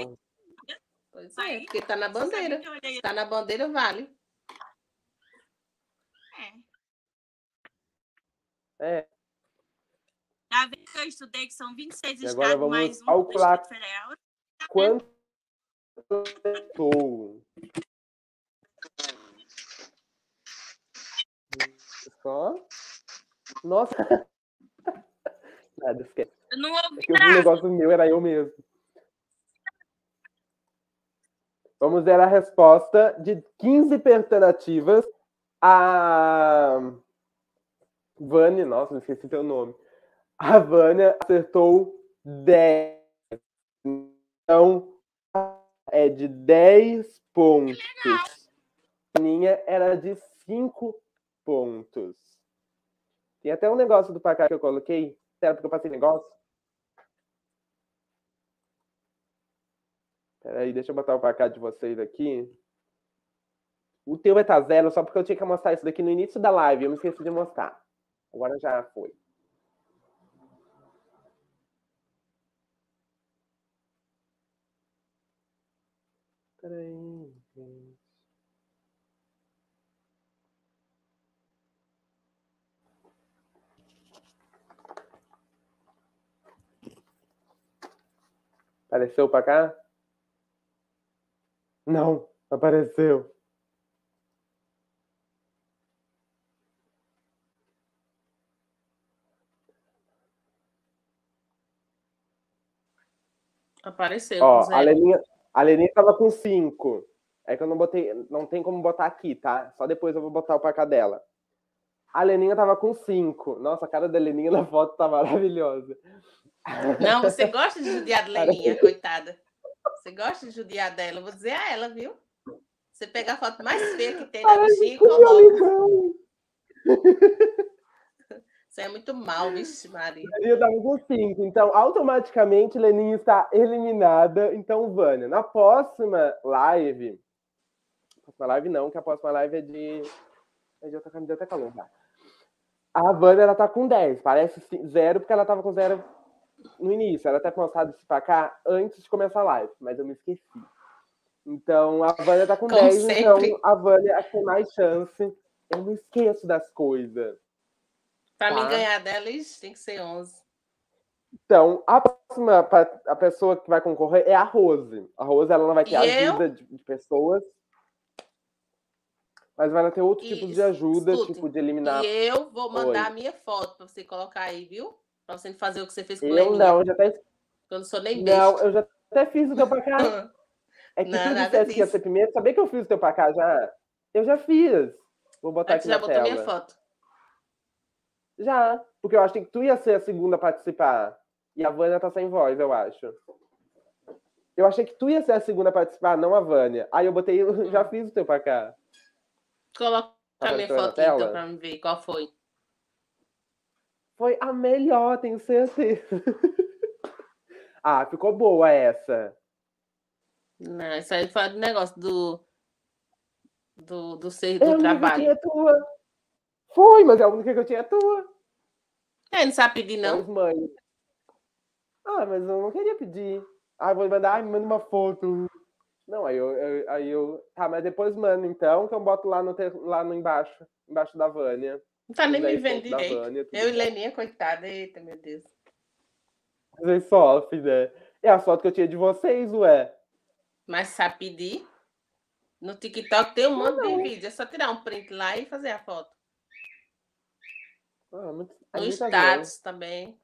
Speaker 2: Pois é, porque tá na bandeira.
Speaker 3: Você sabe que eu olhei-
Speaker 2: Tá na bandeira, vale.
Speaker 3: É.
Speaker 1: É,
Speaker 3: Tá vendo que eu estudei que são 26
Speaker 1: E
Speaker 3: estados mais um
Speaker 1: calcular-
Speaker 3: Distrito Federal?
Speaker 1: quanto acertou? Só? Nossa! Nada, esquece.
Speaker 3: Eu não ouvi
Speaker 1: É que eu vi um
Speaker 3: nada.
Speaker 1: negócio meu, era eu mesmo. Vamos ver a resposta de 15 alternativas. A Vânia, nossa, não esqueci teu nome. A Vânia acertou 10. Então, é de 10 pontos. A minha era de 5 pontos. Tem até um negócio do placar que eu coloquei. Será porque eu passei negócio? Peraí, deixa eu botar o placar de vocês aqui. O teu vai estar zero só porque eu tinha que mostrar isso daqui no início da live. Eu me esqueci de mostrar. Agora já foi. Gente. Apareceu pra cá? Não, apareceu.
Speaker 2: Apareceu.
Speaker 1: Ó, a. Leninha, a Leninha tava com 5. É que eu não botei, não tem como botar aqui, tá? Só depois eu vou botar o placar dela. A Leninha tava com 5. Nossa, a cara da Leninha na foto tá maravilhosa.
Speaker 2: Não, você gosta de judiar de Leninha, coitada. Você gosta de judiar dela. Eu vou dizer a ela, viu? Você pega a foto mais feia que tem na bichinha e coloca. Você é muito mal, vixe, Maria.
Speaker 1: Leninha tava com 5. Então, automaticamente, Leninha está eliminada. Então, Vânia, na próxima live. Próxima live não, que a próxima live é de. É de outra camisa, até calor, tá? A Vânia, ela tá com 10. Parece zero, porque ela tava com zero no início. Ela até postado isso pra cá antes de começar a live, mas eu me esqueci. Então, a Vânia tá com
Speaker 2: Como
Speaker 1: 10,
Speaker 2: sempre.
Speaker 1: então a Vânia acho que tem mais chance. Eu não esqueço das coisas.
Speaker 2: Pra
Speaker 1: Tá.
Speaker 2: mim ganhar dela, tem que ser 11.
Speaker 1: Então, a próxima, a pessoa que vai concorrer é a Rose. A Rose, ela não vai ter
Speaker 2: E eu?
Speaker 1: ajuda de, de pessoas, mas vai ter outro tipo de ajuda,
Speaker 2: escutem.
Speaker 1: tipo de eliminar.
Speaker 2: E eu vou mandar
Speaker 1: Oi.
Speaker 2: a minha foto pra você colocar aí, viu? Pra você fazer o que você fez com
Speaker 1: Eu
Speaker 2: Leninha.
Speaker 1: não, eu já até,
Speaker 2: Eu não sou nem
Speaker 1: não,
Speaker 2: besta.
Speaker 1: eu já até fiz o teu placar. É que
Speaker 2: Não,
Speaker 1: tu
Speaker 2: nada
Speaker 1: dissesse que ia ser primeiro. Sabia que eu fiz o teu placar já? Eu já fiz. Vou botar
Speaker 2: Aí
Speaker 1: aqui
Speaker 2: você já
Speaker 1: na
Speaker 2: botou
Speaker 1: tela.
Speaker 2: minha foto.
Speaker 1: Já, porque eu achei que tu ia ser a segunda a participar. E a Vânia tá sem voz, eu acho. Eu achei que tu ia ser a segunda a participar, não a Vânia. Aí eu botei, eu já fiz o teu pra cá.
Speaker 2: Coloca a minha foto então pra me ver qual foi.
Speaker 1: Foi a melhor, tenho certeza. ah, ficou boa essa.
Speaker 2: Não, isso aí foi do negócio do. Do, do ser
Speaker 1: É
Speaker 2: do
Speaker 1: eu
Speaker 2: trabalho.
Speaker 1: tinha tua. Foi, mas é a única que eu tinha tua.
Speaker 2: É, não sabe pedir, não.
Speaker 1: As mães. Ah, mas eu não queria pedir. Ah, vou mandar, ai, me manda uma foto. Não, aí eu, eu- aí eu. Tá, mas depois manda então, que eu boto lá no, lá no embaixo, embaixo da Vânia.
Speaker 2: Não tá nem me
Speaker 1: 10
Speaker 2: vendo direito.
Speaker 1: Vânia,
Speaker 2: Eu e. Leninha, coitada. Eita, meu Deus.
Speaker 1: Vocês sofrem, né? É a foto que eu tinha de vocês, ué.
Speaker 2: Mas sabe pedir? No TikTok tem um monte de vídeo. É só tirar um print lá e fazer a foto.
Speaker 1: Ah, muito,
Speaker 2: No
Speaker 1: muitas mãos.
Speaker 2: status também.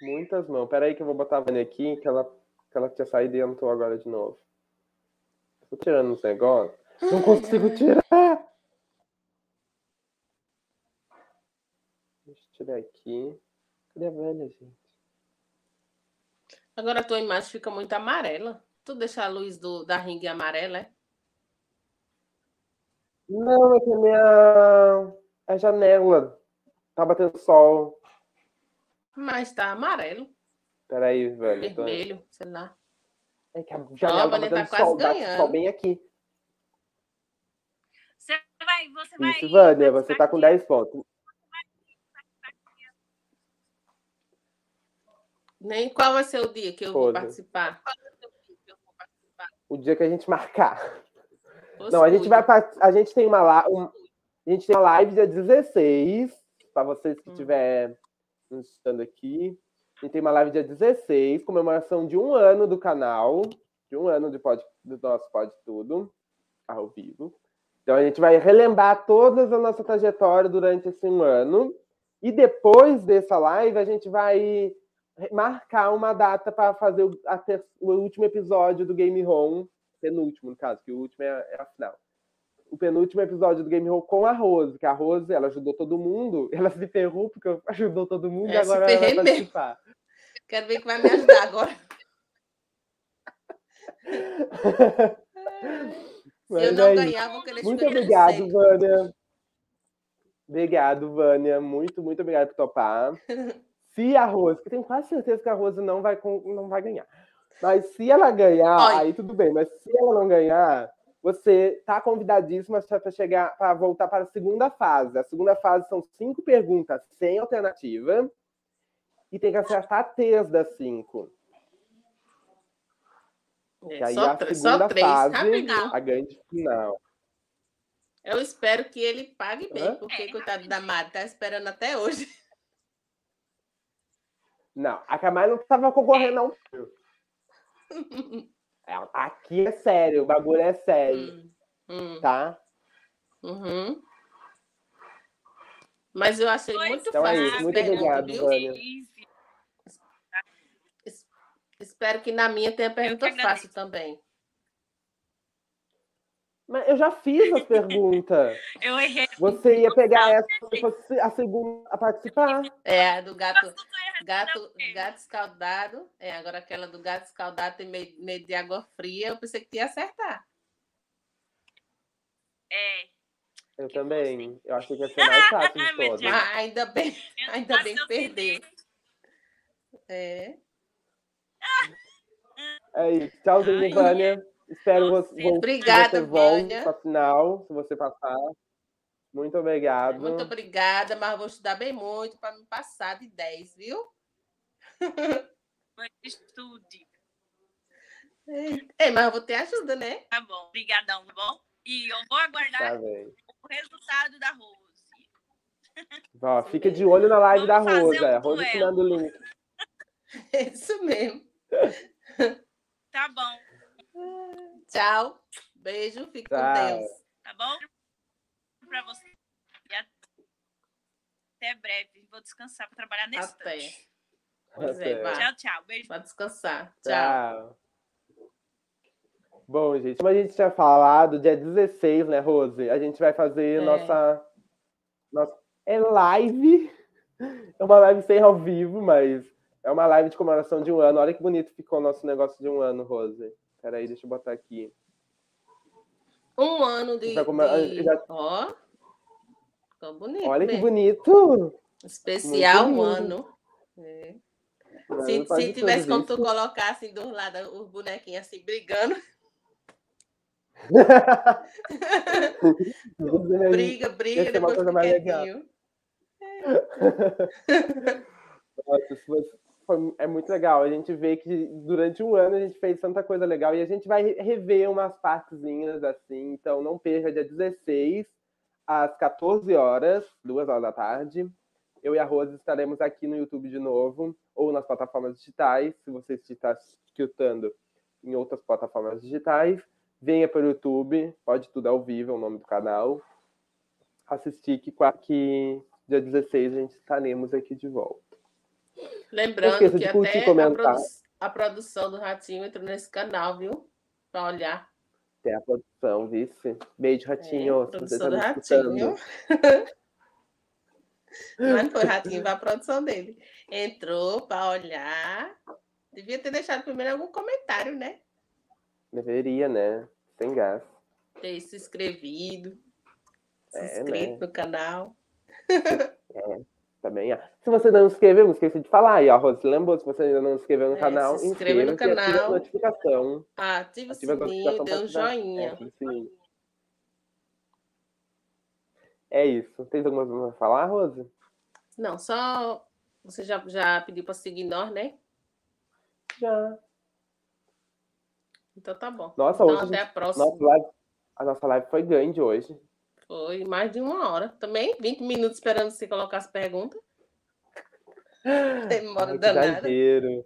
Speaker 1: Muitas mãos. Pera aí que eu vou botar a Vânia aqui, que ela, que ela tinha saído e entrou agora de novo. Tô tirando os negócios. Não consigo tirar. Deixa eu tirar aqui. Cadê a Vânia, gente?
Speaker 2: Agora a tua imagem fica muito amarela. Tu deixa a luz do, da ringue amarela, é?
Speaker 1: Não, é que a minha. A janela. Tá batendo sol.
Speaker 2: Mas tá amarelo,
Speaker 1: Pera aí, Vânia. tô-
Speaker 2: vermelho, sei lá.
Speaker 1: É que a janela tá
Speaker 2: tá
Speaker 1: batendo
Speaker 2: quase
Speaker 1: sol. Sol bem aqui.
Speaker 3: Você vai, você vai.
Speaker 1: Isso, Vânia, você
Speaker 3: participar
Speaker 1: tá com
Speaker 3: aqui?
Speaker 1: 10 pontos.
Speaker 2: Nem qual vai ser o dia que eu vou
Speaker 1: Foda.
Speaker 2: participar?
Speaker 1: O dia que a gente marcar. Não, a gente vai a gente tem uma um- a gente tem uma live dia 16 para vocês que
Speaker 2: Hum.
Speaker 1: estiver nos escutando aqui. A gente tem uma live dia 16, comemoração de um ano do canal, de um ano de pod, do nosso Pode Tudo, ao vivo. Então a gente vai relembrar toda a nossa trajetória durante esse um ano. E depois dessa live, a gente vai marcar uma data para fazer o, a ter- o último episódio do Game Home, penúltimo, no caso, que o último é, é a final. O penúltimo episódio do Game Roll com a Rose, que a Rose, ela ajudou todo mundo, ela se ferrou porque ajudou todo mundo
Speaker 2: É,
Speaker 1: e agora ela vai
Speaker 2: ferrei mesmo.
Speaker 1: participar.
Speaker 2: Quero ver que vai me ajudar agora. Se
Speaker 1: Mas
Speaker 2: eu não
Speaker 1: é
Speaker 2: ganhar, vou querer
Speaker 1: Muito obrigado,
Speaker 2: sempre.
Speaker 1: Vânia. Obrigado, Vânia. Muito, muito obrigado por topar. Se a Rose, que tenho quase certeza que a Rose não vai, não vai ganhar. Mas se ela ganhar,
Speaker 2: Olha.
Speaker 1: aí tudo bem. Mas se ela não ganhar, você tá convidadíssima para chegar, para voltar para a segunda fase. A segunda fase são cinco perguntas sem alternativa e tem que acertar três das cinco.
Speaker 2: É,
Speaker 1: Que aí
Speaker 2: só,
Speaker 1: a
Speaker 2: tr-
Speaker 1: segunda
Speaker 2: só três,
Speaker 1: fase,
Speaker 2: rapidinho.
Speaker 1: a grande final.
Speaker 2: Eu espero que ele pague bem,
Speaker 1: Hã?
Speaker 2: porque,
Speaker 3: É,
Speaker 2: coitado da Mari, tá esperando até hoje.
Speaker 1: Não, a Camila não estava concorrendo, não. É, Aqui é sério, o bagulho é sério,
Speaker 2: Hum, hum,
Speaker 1: tá?
Speaker 2: uhum. Mas eu achei
Speaker 3: Pois
Speaker 2: muito
Speaker 1: Então é
Speaker 2: fácil
Speaker 1: isso,
Speaker 2: as
Speaker 1: muito
Speaker 2: perguntas,
Speaker 1: obrigado? Vânia.
Speaker 2: Espero que na minha tenha pergunta fácil também.
Speaker 1: Mas eu já fiz as perguntas.
Speaker 3: Eu errei.
Speaker 1: Você ia pegar essa se fosse a segunda a participar.
Speaker 2: É, a do gato, gato, gato escaldado. É, agora aquela do gato escaldado tem medo, medo de água fria. Eu pensei que ia acertar.
Speaker 3: É.
Speaker 1: Eu também. Eu achei que ia ser mais fácil de todas.
Speaker 2: Mas ainda bem, ainda bem que perdeu. É.
Speaker 1: É isso. Tchauzinho. Vânia. Espero você, você
Speaker 2: Obrigada,
Speaker 1: volte
Speaker 2: Vânia.
Speaker 1: para a final, se você passar. Muito obrigado.
Speaker 2: Muito obrigada, mas vou estudar bem muito para me passar de 10, viu?
Speaker 3: Foi Estude.
Speaker 2: É, mas eu vou ter ajuda, né?
Speaker 3: Tá bom. Obrigadão, tá bom? E eu vou aguardar
Speaker 1: Tá
Speaker 3: o resultado da Rose.
Speaker 1: Ó, fica de olho na live da
Speaker 3: Vamos fazer
Speaker 1: Rosa.
Speaker 3: um
Speaker 1: A Rosa te
Speaker 3: duelo.
Speaker 1: manda o link.
Speaker 2: É isso mesmo.
Speaker 3: Tá bom.
Speaker 2: Tchau. Beijo, fique
Speaker 1: Tchau.
Speaker 2: com Deus.
Speaker 3: Tá bom? Pra você. E até breve. Vou descansar para trabalhar nesse
Speaker 2: Até.
Speaker 3: instante.
Speaker 2: Pois é,
Speaker 1: Até.
Speaker 2: vai.
Speaker 3: Tchau, tchau. Beijo.
Speaker 2: Vai descansar. Tchau.
Speaker 1: Tchau. Bom, gente, como a gente tinha falado, dia 16, né, Rose? A gente vai fazer
Speaker 2: É.
Speaker 1: nossa, nossa. É live. É uma live sem ao vivo, mas é uma live de comemoração de um ano. Olha que bonito ficou o nosso negócio de um ano, Rose. Peraí, deixa eu botar aqui.
Speaker 2: Um ano de. De-
Speaker 1: já-
Speaker 2: Ó. Ficou bonito.
Speaker 1: Olha que
Speaker 2: mesmo.
Speaker 1: bonito.
Speaker 2: Especial
Speaker 1: Muito
Speaker 2: um
Speaker 1: lindo.
Speaker 2: ano. É. Se, se tivesse como tu
Speaker 1: isso.
Speaker 2: colocar assim dos lados os bonequinhos assim brigando, briga, briga,
Speaker 1: uma
Speaker 2: depois
Speaker 1: coisa
Speaker 2: fica
Speaker 1: mais legal.
Speaker 2: quietinho.
Speaker 1: Nossa, foi- é muito legal. A gente vê que durante um ano a gente fez tanta coisa legal e a gente vai rever umas partezinhas assim. Então não perca dia 16, às 14 horas, 2 horas da tarde. Eu e a Rose estaremos aqui no YouTube de novo, ou nas plataformas digitais. Se você está escutando em outras plataformas digitais, venha para o YouTube, pode tudo ao vivo, é o nome do canal. Assistir que, que dia 16 a gente estaremos aqui de volta.
Speaker 2: Lembrando que
Speaker 1: curtir,
Speaker 2: até a, produ- a produção do Ratinho entrou nesse canal, viu? Pra olhar.
Speaker 1: Tem a produção, vice. Beijo, Ratinho.
Speaker 2: É,
Speaker 1: se você
Speaker 2: produção do
Speaker 1: tá escutando.
Speaker 2: Ratinho. Mas não foi Ratinho, foi a produção dele. Entrou para olhar. Devia ter deixado primeiro algum comentário, né?
Speaker 1: Deveria, né? Sem gás.
Speaker 2: Ter se inscrevido, se
Speaker 1: É,
Speaker 2: inscrito
Speaker 1: né?
Speaker 2: no canal.
Speaker 1: Também. ah. Se você não se inscreveu, não esqueci de falar aí, ó, Rose. Lembrou, se você ainda não se inscreveu no
Speaker 2: É,
Speaker 1: canal,
Speaker 2: se inscreva no
Speaker 1: e ative a
Speaker 2: canal.
Speaker 1: notificação.
Speaker 2: Ativa o
Speaker 1: Ativa a
Speaker 2: sininho, dê um
Speaker 1: É,
Speaker 2: joinha.
Speaker 1: ativa o sininho. É isso. Tem alguma coisa pra falar, Rose?
Speaker 2: Não, só. Você já, já pediu para seguir nós, né?
Speaker 1: Já.
Speaker 2: Então tá bom.
Speaker 1: Nossa,
Speaker 2: então
Speaker 1: hoje a
Speaker 2: até
Speaker 1: gente-
Speaker 2: a próxima.
Speaker 1: Nossa, live, a nossa live foi grande hoje.
Speaker 2: Foi mais de uma hora. Também 20 minutos esperando você colocar as perguntas. Demora
Speaker 1: Ai,
Speaker 2: danada.
Speaker 1: exagero.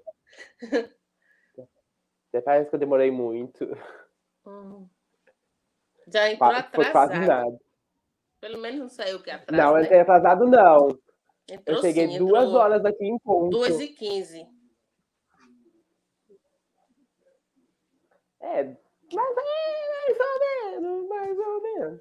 Speaker 1: Até parece que eu demorei muito.
Speaker 2: Hum. Já entrou
Speaker 1: Fa- Foi quase
Speaker 2: atrasado.
Speaker 1: nada.
Speaker 2: Pelo menos não saiu que atraso,
Speaker 1: Não, eu
Speaker 2: né?
Speaker 1: entrei atrasado, não.
Speaker 2: Entrou
Speaker 1: Eu cheguei
Speaker 2: sim,
Speaker 1: duas
Speaker 2: entrou
Speaker 1: horas aqui em ponto.
Speaker 2: 2 e 15
Speaker 1: É, mas é mais ou menos, mais ou menos.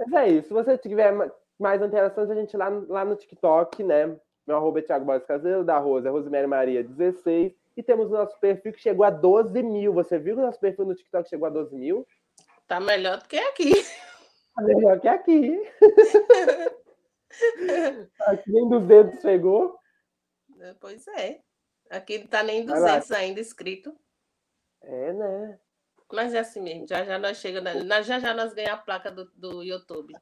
Speaker 1: Mas é isso. Se você tiver ma- mais interações, a gente lá, lá no TikTok, né? Meu arroba é Thiago Borges Caseiro, da Rosa, é Rosemary Maria 16. E temos o nosso perfil que chegou a 12 mil. Você viu que o nosso perfil no TikTok chegou a 12 mil?
Speaker 2: Tá melhor do que aqui.
Speaker 1: Tá melhor que aqui. aqui nem 200 chegou.
Speaker 2: Pois é. Aqui não tá nem
Speaker 1: Vai lá.
Speaker 2: 200 ainda inscrito.
Speaker 1: É, né?
Speaker 2: Mas é assim mesmo. Já já nós chegamos. Na, já já nós ganhamos a placa do, do YouTube.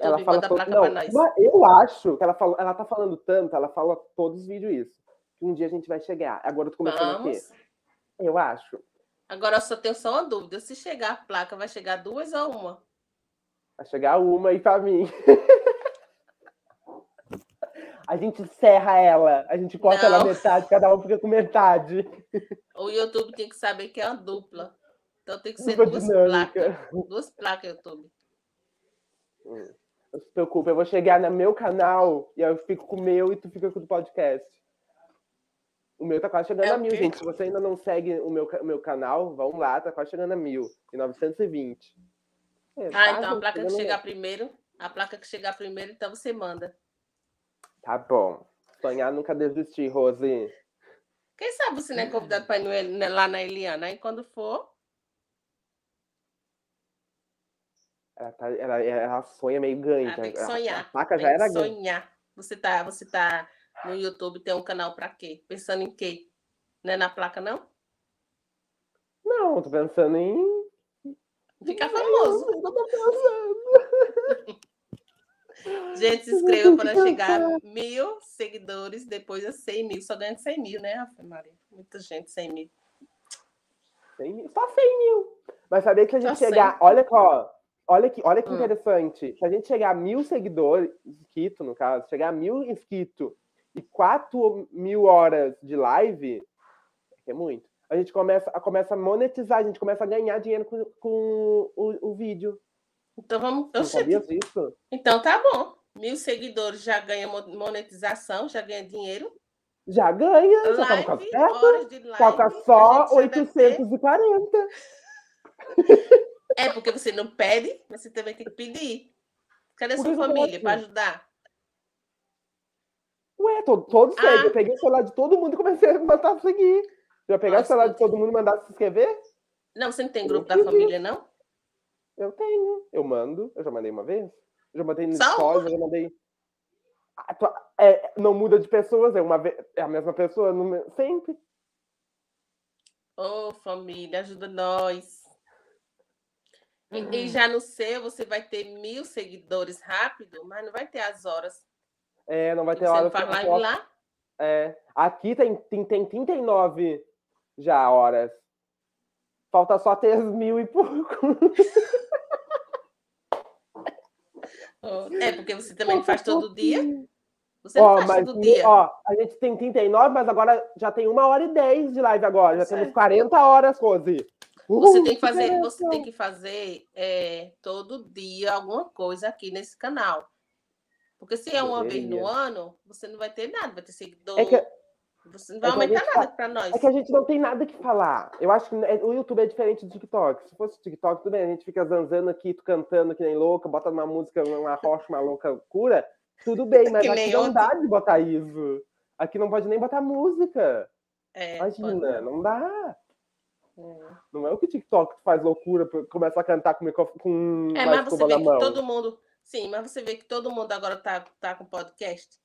Speaker 1: Ela fala
Speaker 2: placa
Speaker 1: não,
Speaker 2: nós.
Speaker 1: eu acho que ela, falou, ela tá falando tanto, ela fala todos os vídeos isso. Que um dia a gente vai chegar. Agora eu tô começando aqui.
Speaker 2: Vamos.
Speaker 1: Eu acho.
Speaker 2: Agora eu só tenho só uma dúvida. Se chegar a placa, vai chegar duas ou uma?
Speaker 1: Vai chegar uma aí pra mim. A gente serra ela, a gente corta ela
Speaker 2: Não.
Speaker 1: metade, cada um fica com metade.
Speaker 2: O YouTube tem que saber que é uma dupla. Então tem que ser duas
Speaker 1: dinâmica.
Speaker 2: placas. Duas placas, YouTube.
Speaker 1: Não se preocupe, eu vou chegar no meu canal e eu fico com o meu e tu fica com o do podcast. O meu tá quase chegando
Speaker 2: É
Speaker 1: a mil,
Speaker 2: quê?
Speaker 1: gente. Se você ainda não segue o meu, o meu canal, vamos lá, tá quase chegando a mil. E 920. É,
Speaker 2: Ah,
Speaker 1: tá,
Speaker 2: então a placa que chegar primeiro, a placa que chegar primeiro, então você manda.
Speaker 1: Tá bom. Sonhar nunca desistir, Rose.
Speaker 2: Quem sabe você não é convidado para ir no lá na Eliana? Aí quando for,
Speaker 1: Ela, tá, ela, ela sonha meio ganha.
Speaker 2: ah, tem que sonhar.
Speaker 1: A placa
Speaker 2: tem
Speaker 1: já era ganha.
Speaker 2: sonhar. Você tá, você tá no YouTube, tem um canal para quê? Pensando em quê? Não é na placa, não?
Speaker 1: Não, tô pensando em.
Speaker 2: Ficar famoso.
Speaker 1: Eu tô pensando.
Speaker 2: Gente, se inscreva para chegar a mil seguidores, depois a 100 mil. Só ganha de 100 mil, né, Rafa Maria? Muita gente, 100 mil.
Speaker 1: 100 mil, só 100 mil. Mas saber que a gente
Speaker 2: Só
Speaker 1: chegar. Olha, ó, olha que, olha que
Speaker 2: Hum.
Speaker 1: interessante. Se a gente chegar a mil seguidores, inscrito, no caso, chegar a mil inscritos e 4 mil horas de live, é muito. A gente começa, a- começa a monetizar, a gente começa a ganhar dinheiro com, com o, o vídeo.
Speaker 2: Então vamos.
Speaker 1: Não
Speaker 2: Oxente,
Speaker 1: sabia disso?
Speaker 2: Então tá bom. Mil seguidores já ganha mo- monetização, já ganha dinheiro.
Speaker 1: Já ganha, já tá no caso
Speaker 2: Live,
Speaker 1: certo.
Speaker 2: horas de live.
Speaker 1: Falta só
Speaker 2: gente já deve ter-
Speaker 1: 840.
Speaker 2: É porque você não pede, mas você também tem que pedir. Cadê
Speaker 1: Por
Speaker 2: sua família para ajudar?
Speaker 1: Ué, todo, todos
Speaker 2: Ah.
Speaker 1: seguem. Eu peguei o celular de todo mundo e comecei a mandar seguir. Já pegar o celular de todo mundo e mandar se inscrever?
Speaker 2: Não, você não tem grupo da família, não?
Speaker 1: Eu tenho. Eu mando. Eu já mandei uma vez. Eu já mandei no stories, eu já mandei. Ah, É, não muda de pessoas, é uma é a mesma pessoa, sempre.
Speaker 2: Ô, família, ajuda nós. E,
Speaker 1: Hum.
Speaker 2: e já no seu, você vai ter mil seguidores rápido, mas não vai ter as horas.
Speaker 1: É, não vai ter
Speaker 2: Você
Speaker 1: hora
Speaker 2: não
Speaker 1: eu
Speaker 2: faz live
Speaker 1: posso-
Speaker 2: lá?
Speaker 1: É, aqui tem, tem, tem 39 já horas. Falta só ter as mil e pouco.
Speaker 2: É, porque você também
Speaker 1: Falta
Speaker 2: faz todo dia.
Speaker 1: pouquinho.
Speaker 2: Você não
Speaker 1: Ó,
Speaker 2: faz
Speaker 1: mas
Speaker 2: todo dia.
Speaker 1: ó, a gente tem 39, mas agora já tem uma hora e 10 de live agora. Já
Speaker 2: Certo.
Speaker 1: temos 40 horas, Rose.
Speaker 2: Você
Speaker 1: Uhul,
Speaker 2: tem que fazer,
Speaker 1: beleza.
Speaker 2: você tem que fazer é, todo dia alguma coisa aqui nesse canal. Porque se é uma vez no ano, você não vai ter nada, vai ter seguidor.
Speaker 1: É que-
Speaker 2: Você não vai
Speaker 1: é que a
Speaker 2: aumentar nada para nós.
Speaker 1: É que a gente não tem nada que falar. Eu acho que é- o YouTube é diferente do TikTok. Se fosse o TikTok, tudo bem, a gente fica zanzando aqui, cantando que nem louca, bota uma música, uma rocha, uma louca cura, tudo bem, mas
Speaker 2: Que
Speaker 1: aqui não
Speaker 2: ontem.
Speaker 1: dá de botar isso. Aqui não pode nem botar música.
Speaker 2: É,
Speaker 1: Imagina,
Speaker 2: pode-
Speaker 1: não dá.
Speaker 2: É.
Speaker 1: Não é o que o TikTok faz loucura, começa a cantar com, com
Speaker 2: É, mas você vê que
Speaker 1: mão.
Speaker 2: todo mundo. Sim, mas você vê que todo mundo agora tá, tá com podcast.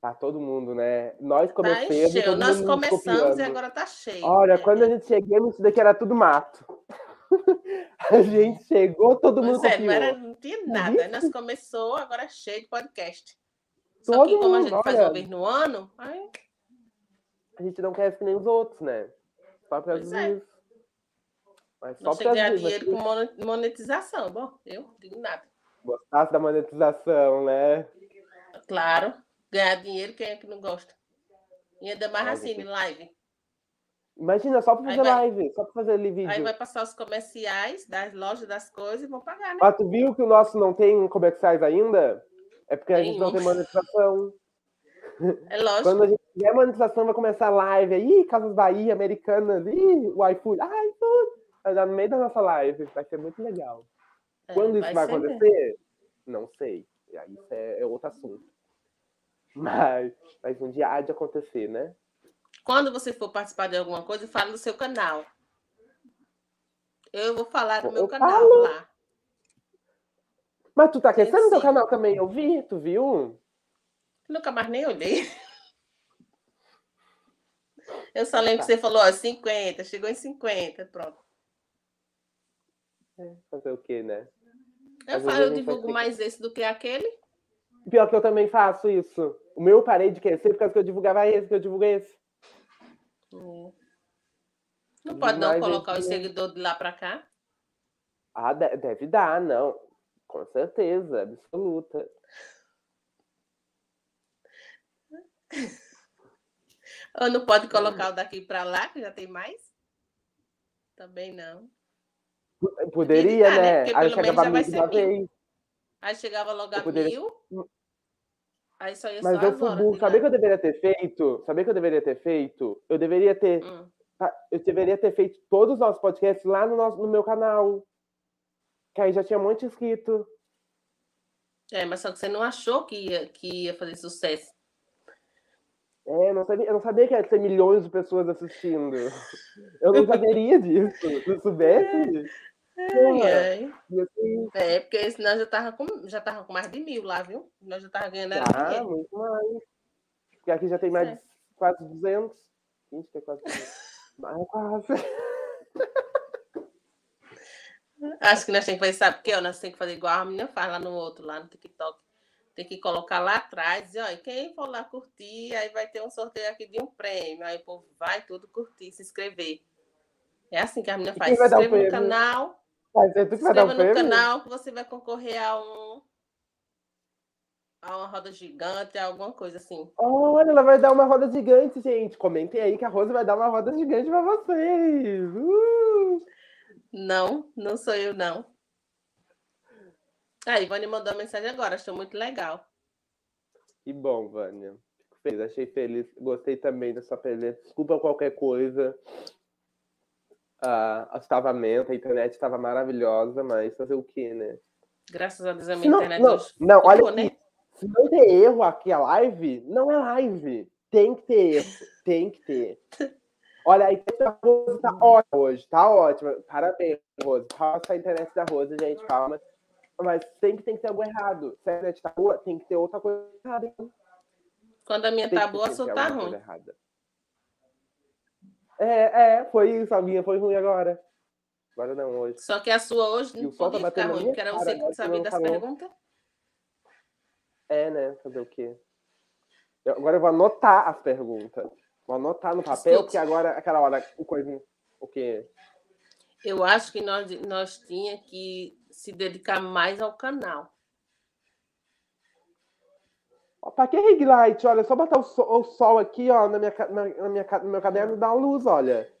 Speaker 1: Tá todo mundo, né? Nós
Speaker 2: Tá
Speaker 1: começamos, todo
Speaker 2: Nós
Speaker 1: mundo
Speaker 2: começamos
Speaker 1: copiando.
Speaker 2: e agora tá cheio.
Speaker 1: Olha,
Speaker 2: É,
Speaker 1: quando a gente chegou, isso daqui era tudo mato. a gente chegou, todo mundo
Speaker 2: Pois é,
Speaker 1: copiou.
Speaker 2: não, era, não tinha nada. Nós começou, agora é cheio de podcast. Só
Speaker 1: Todo
Speaker 2: que como a
Speaker 1: mundo,
Speaker 2: gente faz
Speaker 1: olha.
Speaker 2: uma vez no ano, aí
Speaker 1: A gente não quer que nem os outros, né? Só causa
Speaker 2: Pois é.
Speaker 1: Mas só causa
Speaker 2: ganhar dinheiro com monetização. Bom, eu digo nada.
Speaker 1: Gostasse da monetização, né?
Speaker 2: Claro, ganhar dinheiro, quem é que não gosta? E ainda mais assim, em live.
Speaker 1: Imagina, só
Speaker 2: Aí
Speaker 1: fazer
Speaker 2: vai-
Speaker 1: live, só pra fazer ali vídeo.
Speaker 2: Aí vai passar os comerciais das lojas das coisas e vão pagar, né?
Speaker 1: Mas tu viu que o nosso não tem comerciais ainda? É porque a gente não
Speaker 2: Nenhum.
Speaker 1: tem monetização.
Speaker 2: É lógico.
Speaker 1: Quando a gente tiver monetização, vai começar a live aí, Casas Bahia, Americanas, ih, o iFood, ah, iFood. Vai dar no meio da nossa live, vai ser muito legal.
Speaker 2: É,
Speaker 1: Quando isso vai
Speaker 2: mesmo.
Speaker 1: acontecer? Não sei. E Isso é, é outro assunto. Mas, mas um dia há de acontecer, né?
Speaker 2: Quando você for participar de alguma coisa, fala do seu canal. Eu vou falar do
Speaker 1: Eu
Speaker 2: meu canal
Speaker 1: falo.
Speaker 2: lá.
Speaker 1: Mas tu tá no teu canal também, eu vi, tu viu?
Speaker 2: Nunca mais nem olhei. Eu só lembro que você falou, ó, 50, chegou em 50, pronto.
Speaker 1: Fazer o quê, né?
Speaker 2: Eu falo, eu divulgo mais esse do que aquele.
Speaker 1: Pior que eu também faço isso. O meu eu parei de crescer por causa que eu divulgava esse, que eu divulgo esse.
Speaker 2: Hum. Não pode não colocar os
Speaker 1: esse-
Speaker 2: seguidores de lá para cá.
Speaker 1: Ah, de- deve dar, não. Com certeza, absoluta.
Speaker 2: Ou não pode colocar o daqui para lá, que já tem mais? Também não.
Speaker 1: Poderia,
Speaker 2: né?
Speaker 1: né? Aí chegava mil de uma vez.
Speaker 2: Aí chegava logo a
Speaker 1: poderia-
Speaker 2: mil. Aí só ia
Speaker 1: Mas
Speaker 2: só
Speaker 1: eu fui burro. Sabia que eu deveria ter feito? Sabia que eu deveria ter feito? Eu deveria ter.
Speaker 2: Hum.
Speaker 1: Eu deveria ter feito todos os nossos podcasts lá no, nosso, no meu canal. Que aí já tinha um monte inscrito.
Speaker 2: É, mas só que você não achou que ia, que ia fazer sucesso.
Speaker 1: É, eu não sabia, eu não sabia que ia ter milhões de pessoas assistindo. Eu não saberia disso. Se eu soubesse,
Speaker 2: ai.
Speaker 1: ia ser
Speaker 2: É, porque senão já tava com, já tava com mais de mil lá, viu? Nós já tava ganhando
Speaker 1: Ah,
Speaker 2: dinheiro.
Speaker 1: muito mais. Porque aqui já tem mais
Speaker 2: É.
Speaker 1: de quase 200. Gente, que é quase 200. Mas é quase.
Speaker 2: Acho que nós temos que fazer, sabe por quê? Nós temos que fazer igual a menina faz lá no outro, lá no TikTok. Tem que colocar lá atrás, dizer, ó, quem for lá curtir, aí vai ter um sorteio aqui de um prêmio. Aí o povo vai tudo curtir, se inscrever. É assim que a menina faz. Se inscreva no canal,
Speaker 1: tu
Speaker 2: se
Speaker 1: que dar
Speaker 2: inscreva no canal que você vai concorrer a um a uma roda gigante, alguma coisa assim.
Speaker 1: Olha, ela vai dar uma roda gigante, gente. Comentem aí que a Rosa vai dar uma roda gigante pra vocês. Uh!
Speaker 2: Não, não sou eu, não. A Ivone mandou uma mensagem agora, achou muito legal.
Speaker 1: Que bom, Vânia. Fico feliz, achei feliz. Gostei também dessa presença. Desculpa qualquer coisa. Ah, astavamento, a internet estava maravilhosa, mas fazer o quê, né?
Speaker 2: Graças a Deus a minha
Speaker 1: não,
Speaker 2: internet
Speaker 1: não, não, olha
Speaker 2: ficou, né?
Speaker 1: Se não ter erro aqui a live, não é live. Tem que ter erro. Tem que ter. Olha, a internet da Rosa tá ótima hoje. Tá ótima. Parabéns, Rosa. Palmas pra internet da Rosa, gente. Palmas. Mas sempre tem que ter algo errado. Se a internet tá boa, tem que ter outra coisa errada.
Speaker 2: Quando a minha
Speaker 1: Tem
Speaker 2: tá
Speaker 1: que
Speaker 2: boa, a sua tá ruim.
Speaker 1: É, é, foi isso. A minha foi ruim agora. Agora não, hoje.
Speaker 2: Só que a sua hoje não
Speaker 1: tá
Speaker 2: podia ficar ruim, porque era você que
Speaker 1: que
Speaker 2: sabia das perguntas.
Speaker 1: É, né? Fazer o quê? Eu- agora eu vou anotar as perguntas. Vou anotar no papel,
Speaker 2: Escute.
Speaker 1: porque agora, aquela hora, o coisa. O quê?
Speaker 2: Eu acho que nós, nós tinha que se dedicar mais ao canal.
Speaker 1: Pra que ring light? Olha, só botar o sol, o sol aqui, ó, na minha, na, na minha, no meu caderno dá uma luz, olha.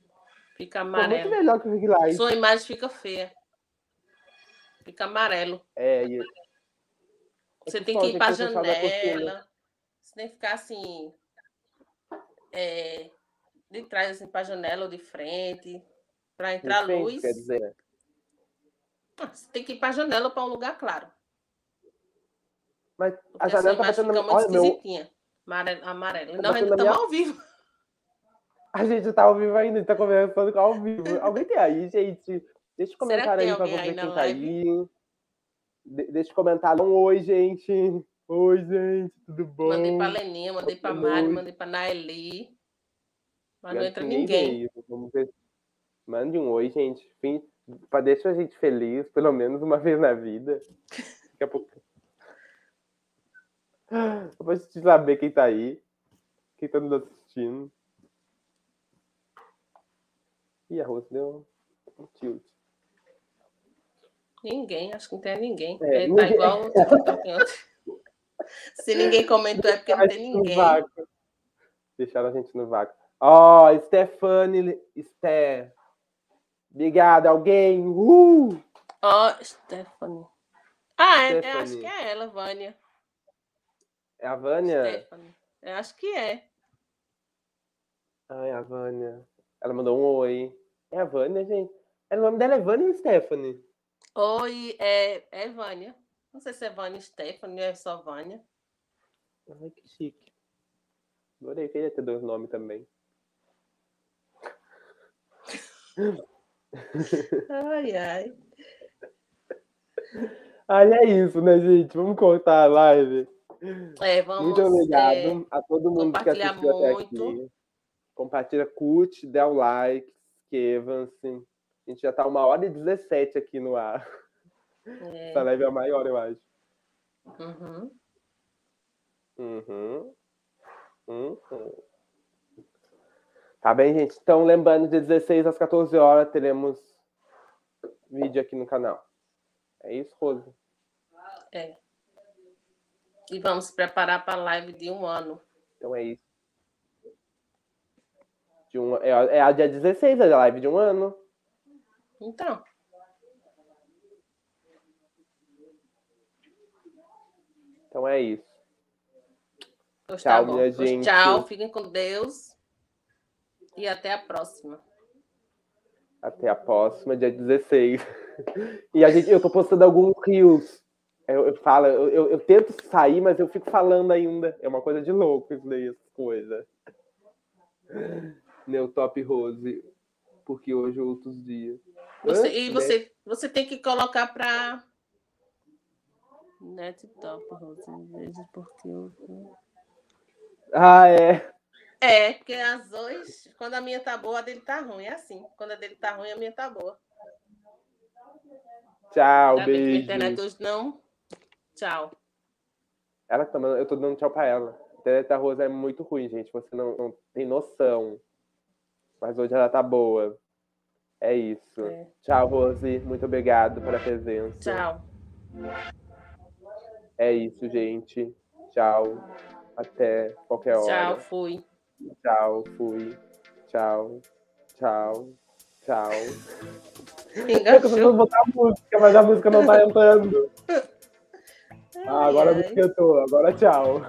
Speaker 2: Fica
Speaker 1: Ficou muito
Speaker 2: amarelo.
Speaker 1: melhor que o ring light.
Speaker 2: Sua imagem fica feia. Fica amarelo.
Speaker 1: É, e...
Speaker 2: Você tem que ir
Speaker 1: gente,
Speaker 2: para a
Speaker 1: deixa eu só dar cortina.
Speaker 2: janela. Você tem que ficar assim. é, de trás, assim, para a janela ou de frente. Para entrar
Speaker 1: De frente,
Speaker 2: luz.
Speaker 1: Quer dizer, né?
Speaker 2: Você tem que ir para a janela para um lugar claro.
Speaker 1: Mas
Speaker 2: Porque
Speaker 1: a janela tá
Speaker 2: imagem
Speaker 1: batendo na
Speaker 2: muito
Speaker 1: Olha, meu...
Speaker 2: esquisitinha. Amarelo. amarelo.
Speaker 1: Tá
Speaker 2: Não, ainda estamos
Speaker 1: minha-
Speaker 2: ao vivo.
Speaker 1: A gente tá ao vivo ainda, a gente tá conversando ao vivo. Alguém tem aí, gente? Deixa comentário
Speaker 2: tem
Speaker 1: aí
Speaker 2: alguém
Speaker 1: ver quem tá
Speaker 2: live?
Speaker 1: aí. De- deixa um comentário. Um oi, gente. Oi, gente, tudo bom?
Speaker 2: Mandei para Leninha, mandei para Mari, mandei para Naeli. Mas não entra ninguém.
Speaker 1: Vamos ver. Mande um oi, gente. Fim... Pra deixar a gente feliz, pelo menos uma vez na vida. Daqui a pouco. Pra gente saber quem tá aí. Quem tá nos assistindo. Ih, a Rose deu um tilt.
Speaker 2: Ninguém, acho que não tem ninguém.
Speaker 1: É,
Speaker 2: Ele tá
Speaker 1: ninguém-
Speaker 2: igual. Se ninguém comentou é porque não tem ninguém.
Speaker 1: Deixaram a gente no vácuo. Ó, Stephanie. Sté. Obrigada, alguém. Uh!
Speaker 2: Ó, Stephanie. Ah, é, eu
Speaker 1: Stephanie.
Speaker 2: acho que é ela, Vânia.
Speaker 1: É a Vânia?
Speaker 2: Stephanie. Eu acho que é.
Speaker 1: Ai, a Vânia. Ela mandou um oi. É a Vânia, gente. É, O nome dela é Vânia ou Stephanie?
Speaker 2: Oi, é, é Vânia. Não sei se é Vânia Stephanie ou é só Vânia.
Speaker 1: Ai, que chique. Adorei, queria ter dois nomes também.
Speaker 2: Ai, ai.
Speaker 1: Ai, é isso, né, gente? Vamos cortar a live.
Speaker 2: É, vamos.
Speaker 1: Muito obrigado
Speaker 2: é,
Speaker 1: a todo mundo que assistiu até
Speaker 2: muito.
Speaker 1: aqui. Compartilha, curte, dá o like, inscreva-se. A gente já tá uma hora e 17 aqui no ar.
Speaker 2: é,
Speaker 1: Essa live é a maior, eu acho.
Speaker 2: uhum.
Speaker 1: Uhum. Uhum. Tá bem, gente? Então, lembrando, de 16 às 14 horas teremos vídeo aqui no canal. É isso, Rose?
Speaker 2: É. E vamos preparar para a live de um ano.
Speaker 1: Então é isso. De um, é, é a dia 16, é a live de um ano.
Speaker 2: Então,
Speaker 1: Então é isso.
Speaker 2: pois
Speaker 1: Tchau,
Speaker 2: tá
Speaker 1: minha
Speaker 2: Pois
Speaker 1: gente.
Speaker 2: Tchau, fiquem com Deus. E até a próxima.
Speaker 1: Até a próxima, dia 16. E a gente, eu tô postando alguns rios. Eu, eu falo, eu, eu, eu tento sair, mas eu fico falando ainda. É uma coisa de louco isso daí, essa coisa. Neutop Rose. Porque hoje é outros dias.
Speaker 2: Você-
Speaker 1: Hã?
Speaker 2: e você, você tem que colocar para. Net top, Rose. Porque eu.
Speaker 1: Ah, é.
Speaker 2: É, porque as duas, quando a minha tá boa, a dele tá ruim. É assim. Quando a dele tá ruim, a minha tá boa.
Speaker 1: Tchau,
Speaker 2: que a
Speaker 1: beijo.
Speaker 2: internet hoje não. Tchau.
Speaker 1: Ela tá mandando, eu tô dando tchau pra ela. A internet da Rosa é muito ruim, gente. Você não, não tem noção. Mas hoje ela tá boa. É isso.
Speaker 2: É.
Speaker 1: Tchau, Rose. Muito obrigado pela presença.
Speaker 2: Tchau.
Speaker 1: É isso, gente. Tchau. Até qualquer hora.
Speaker 2: Tchau, fui.
Speaker 1: Tchau, fui. Tchau. Tchau. Tchau. Eu tô tentando botar a música, mas a música não tá entrando. Ah, agora música entrou. Agora tchau.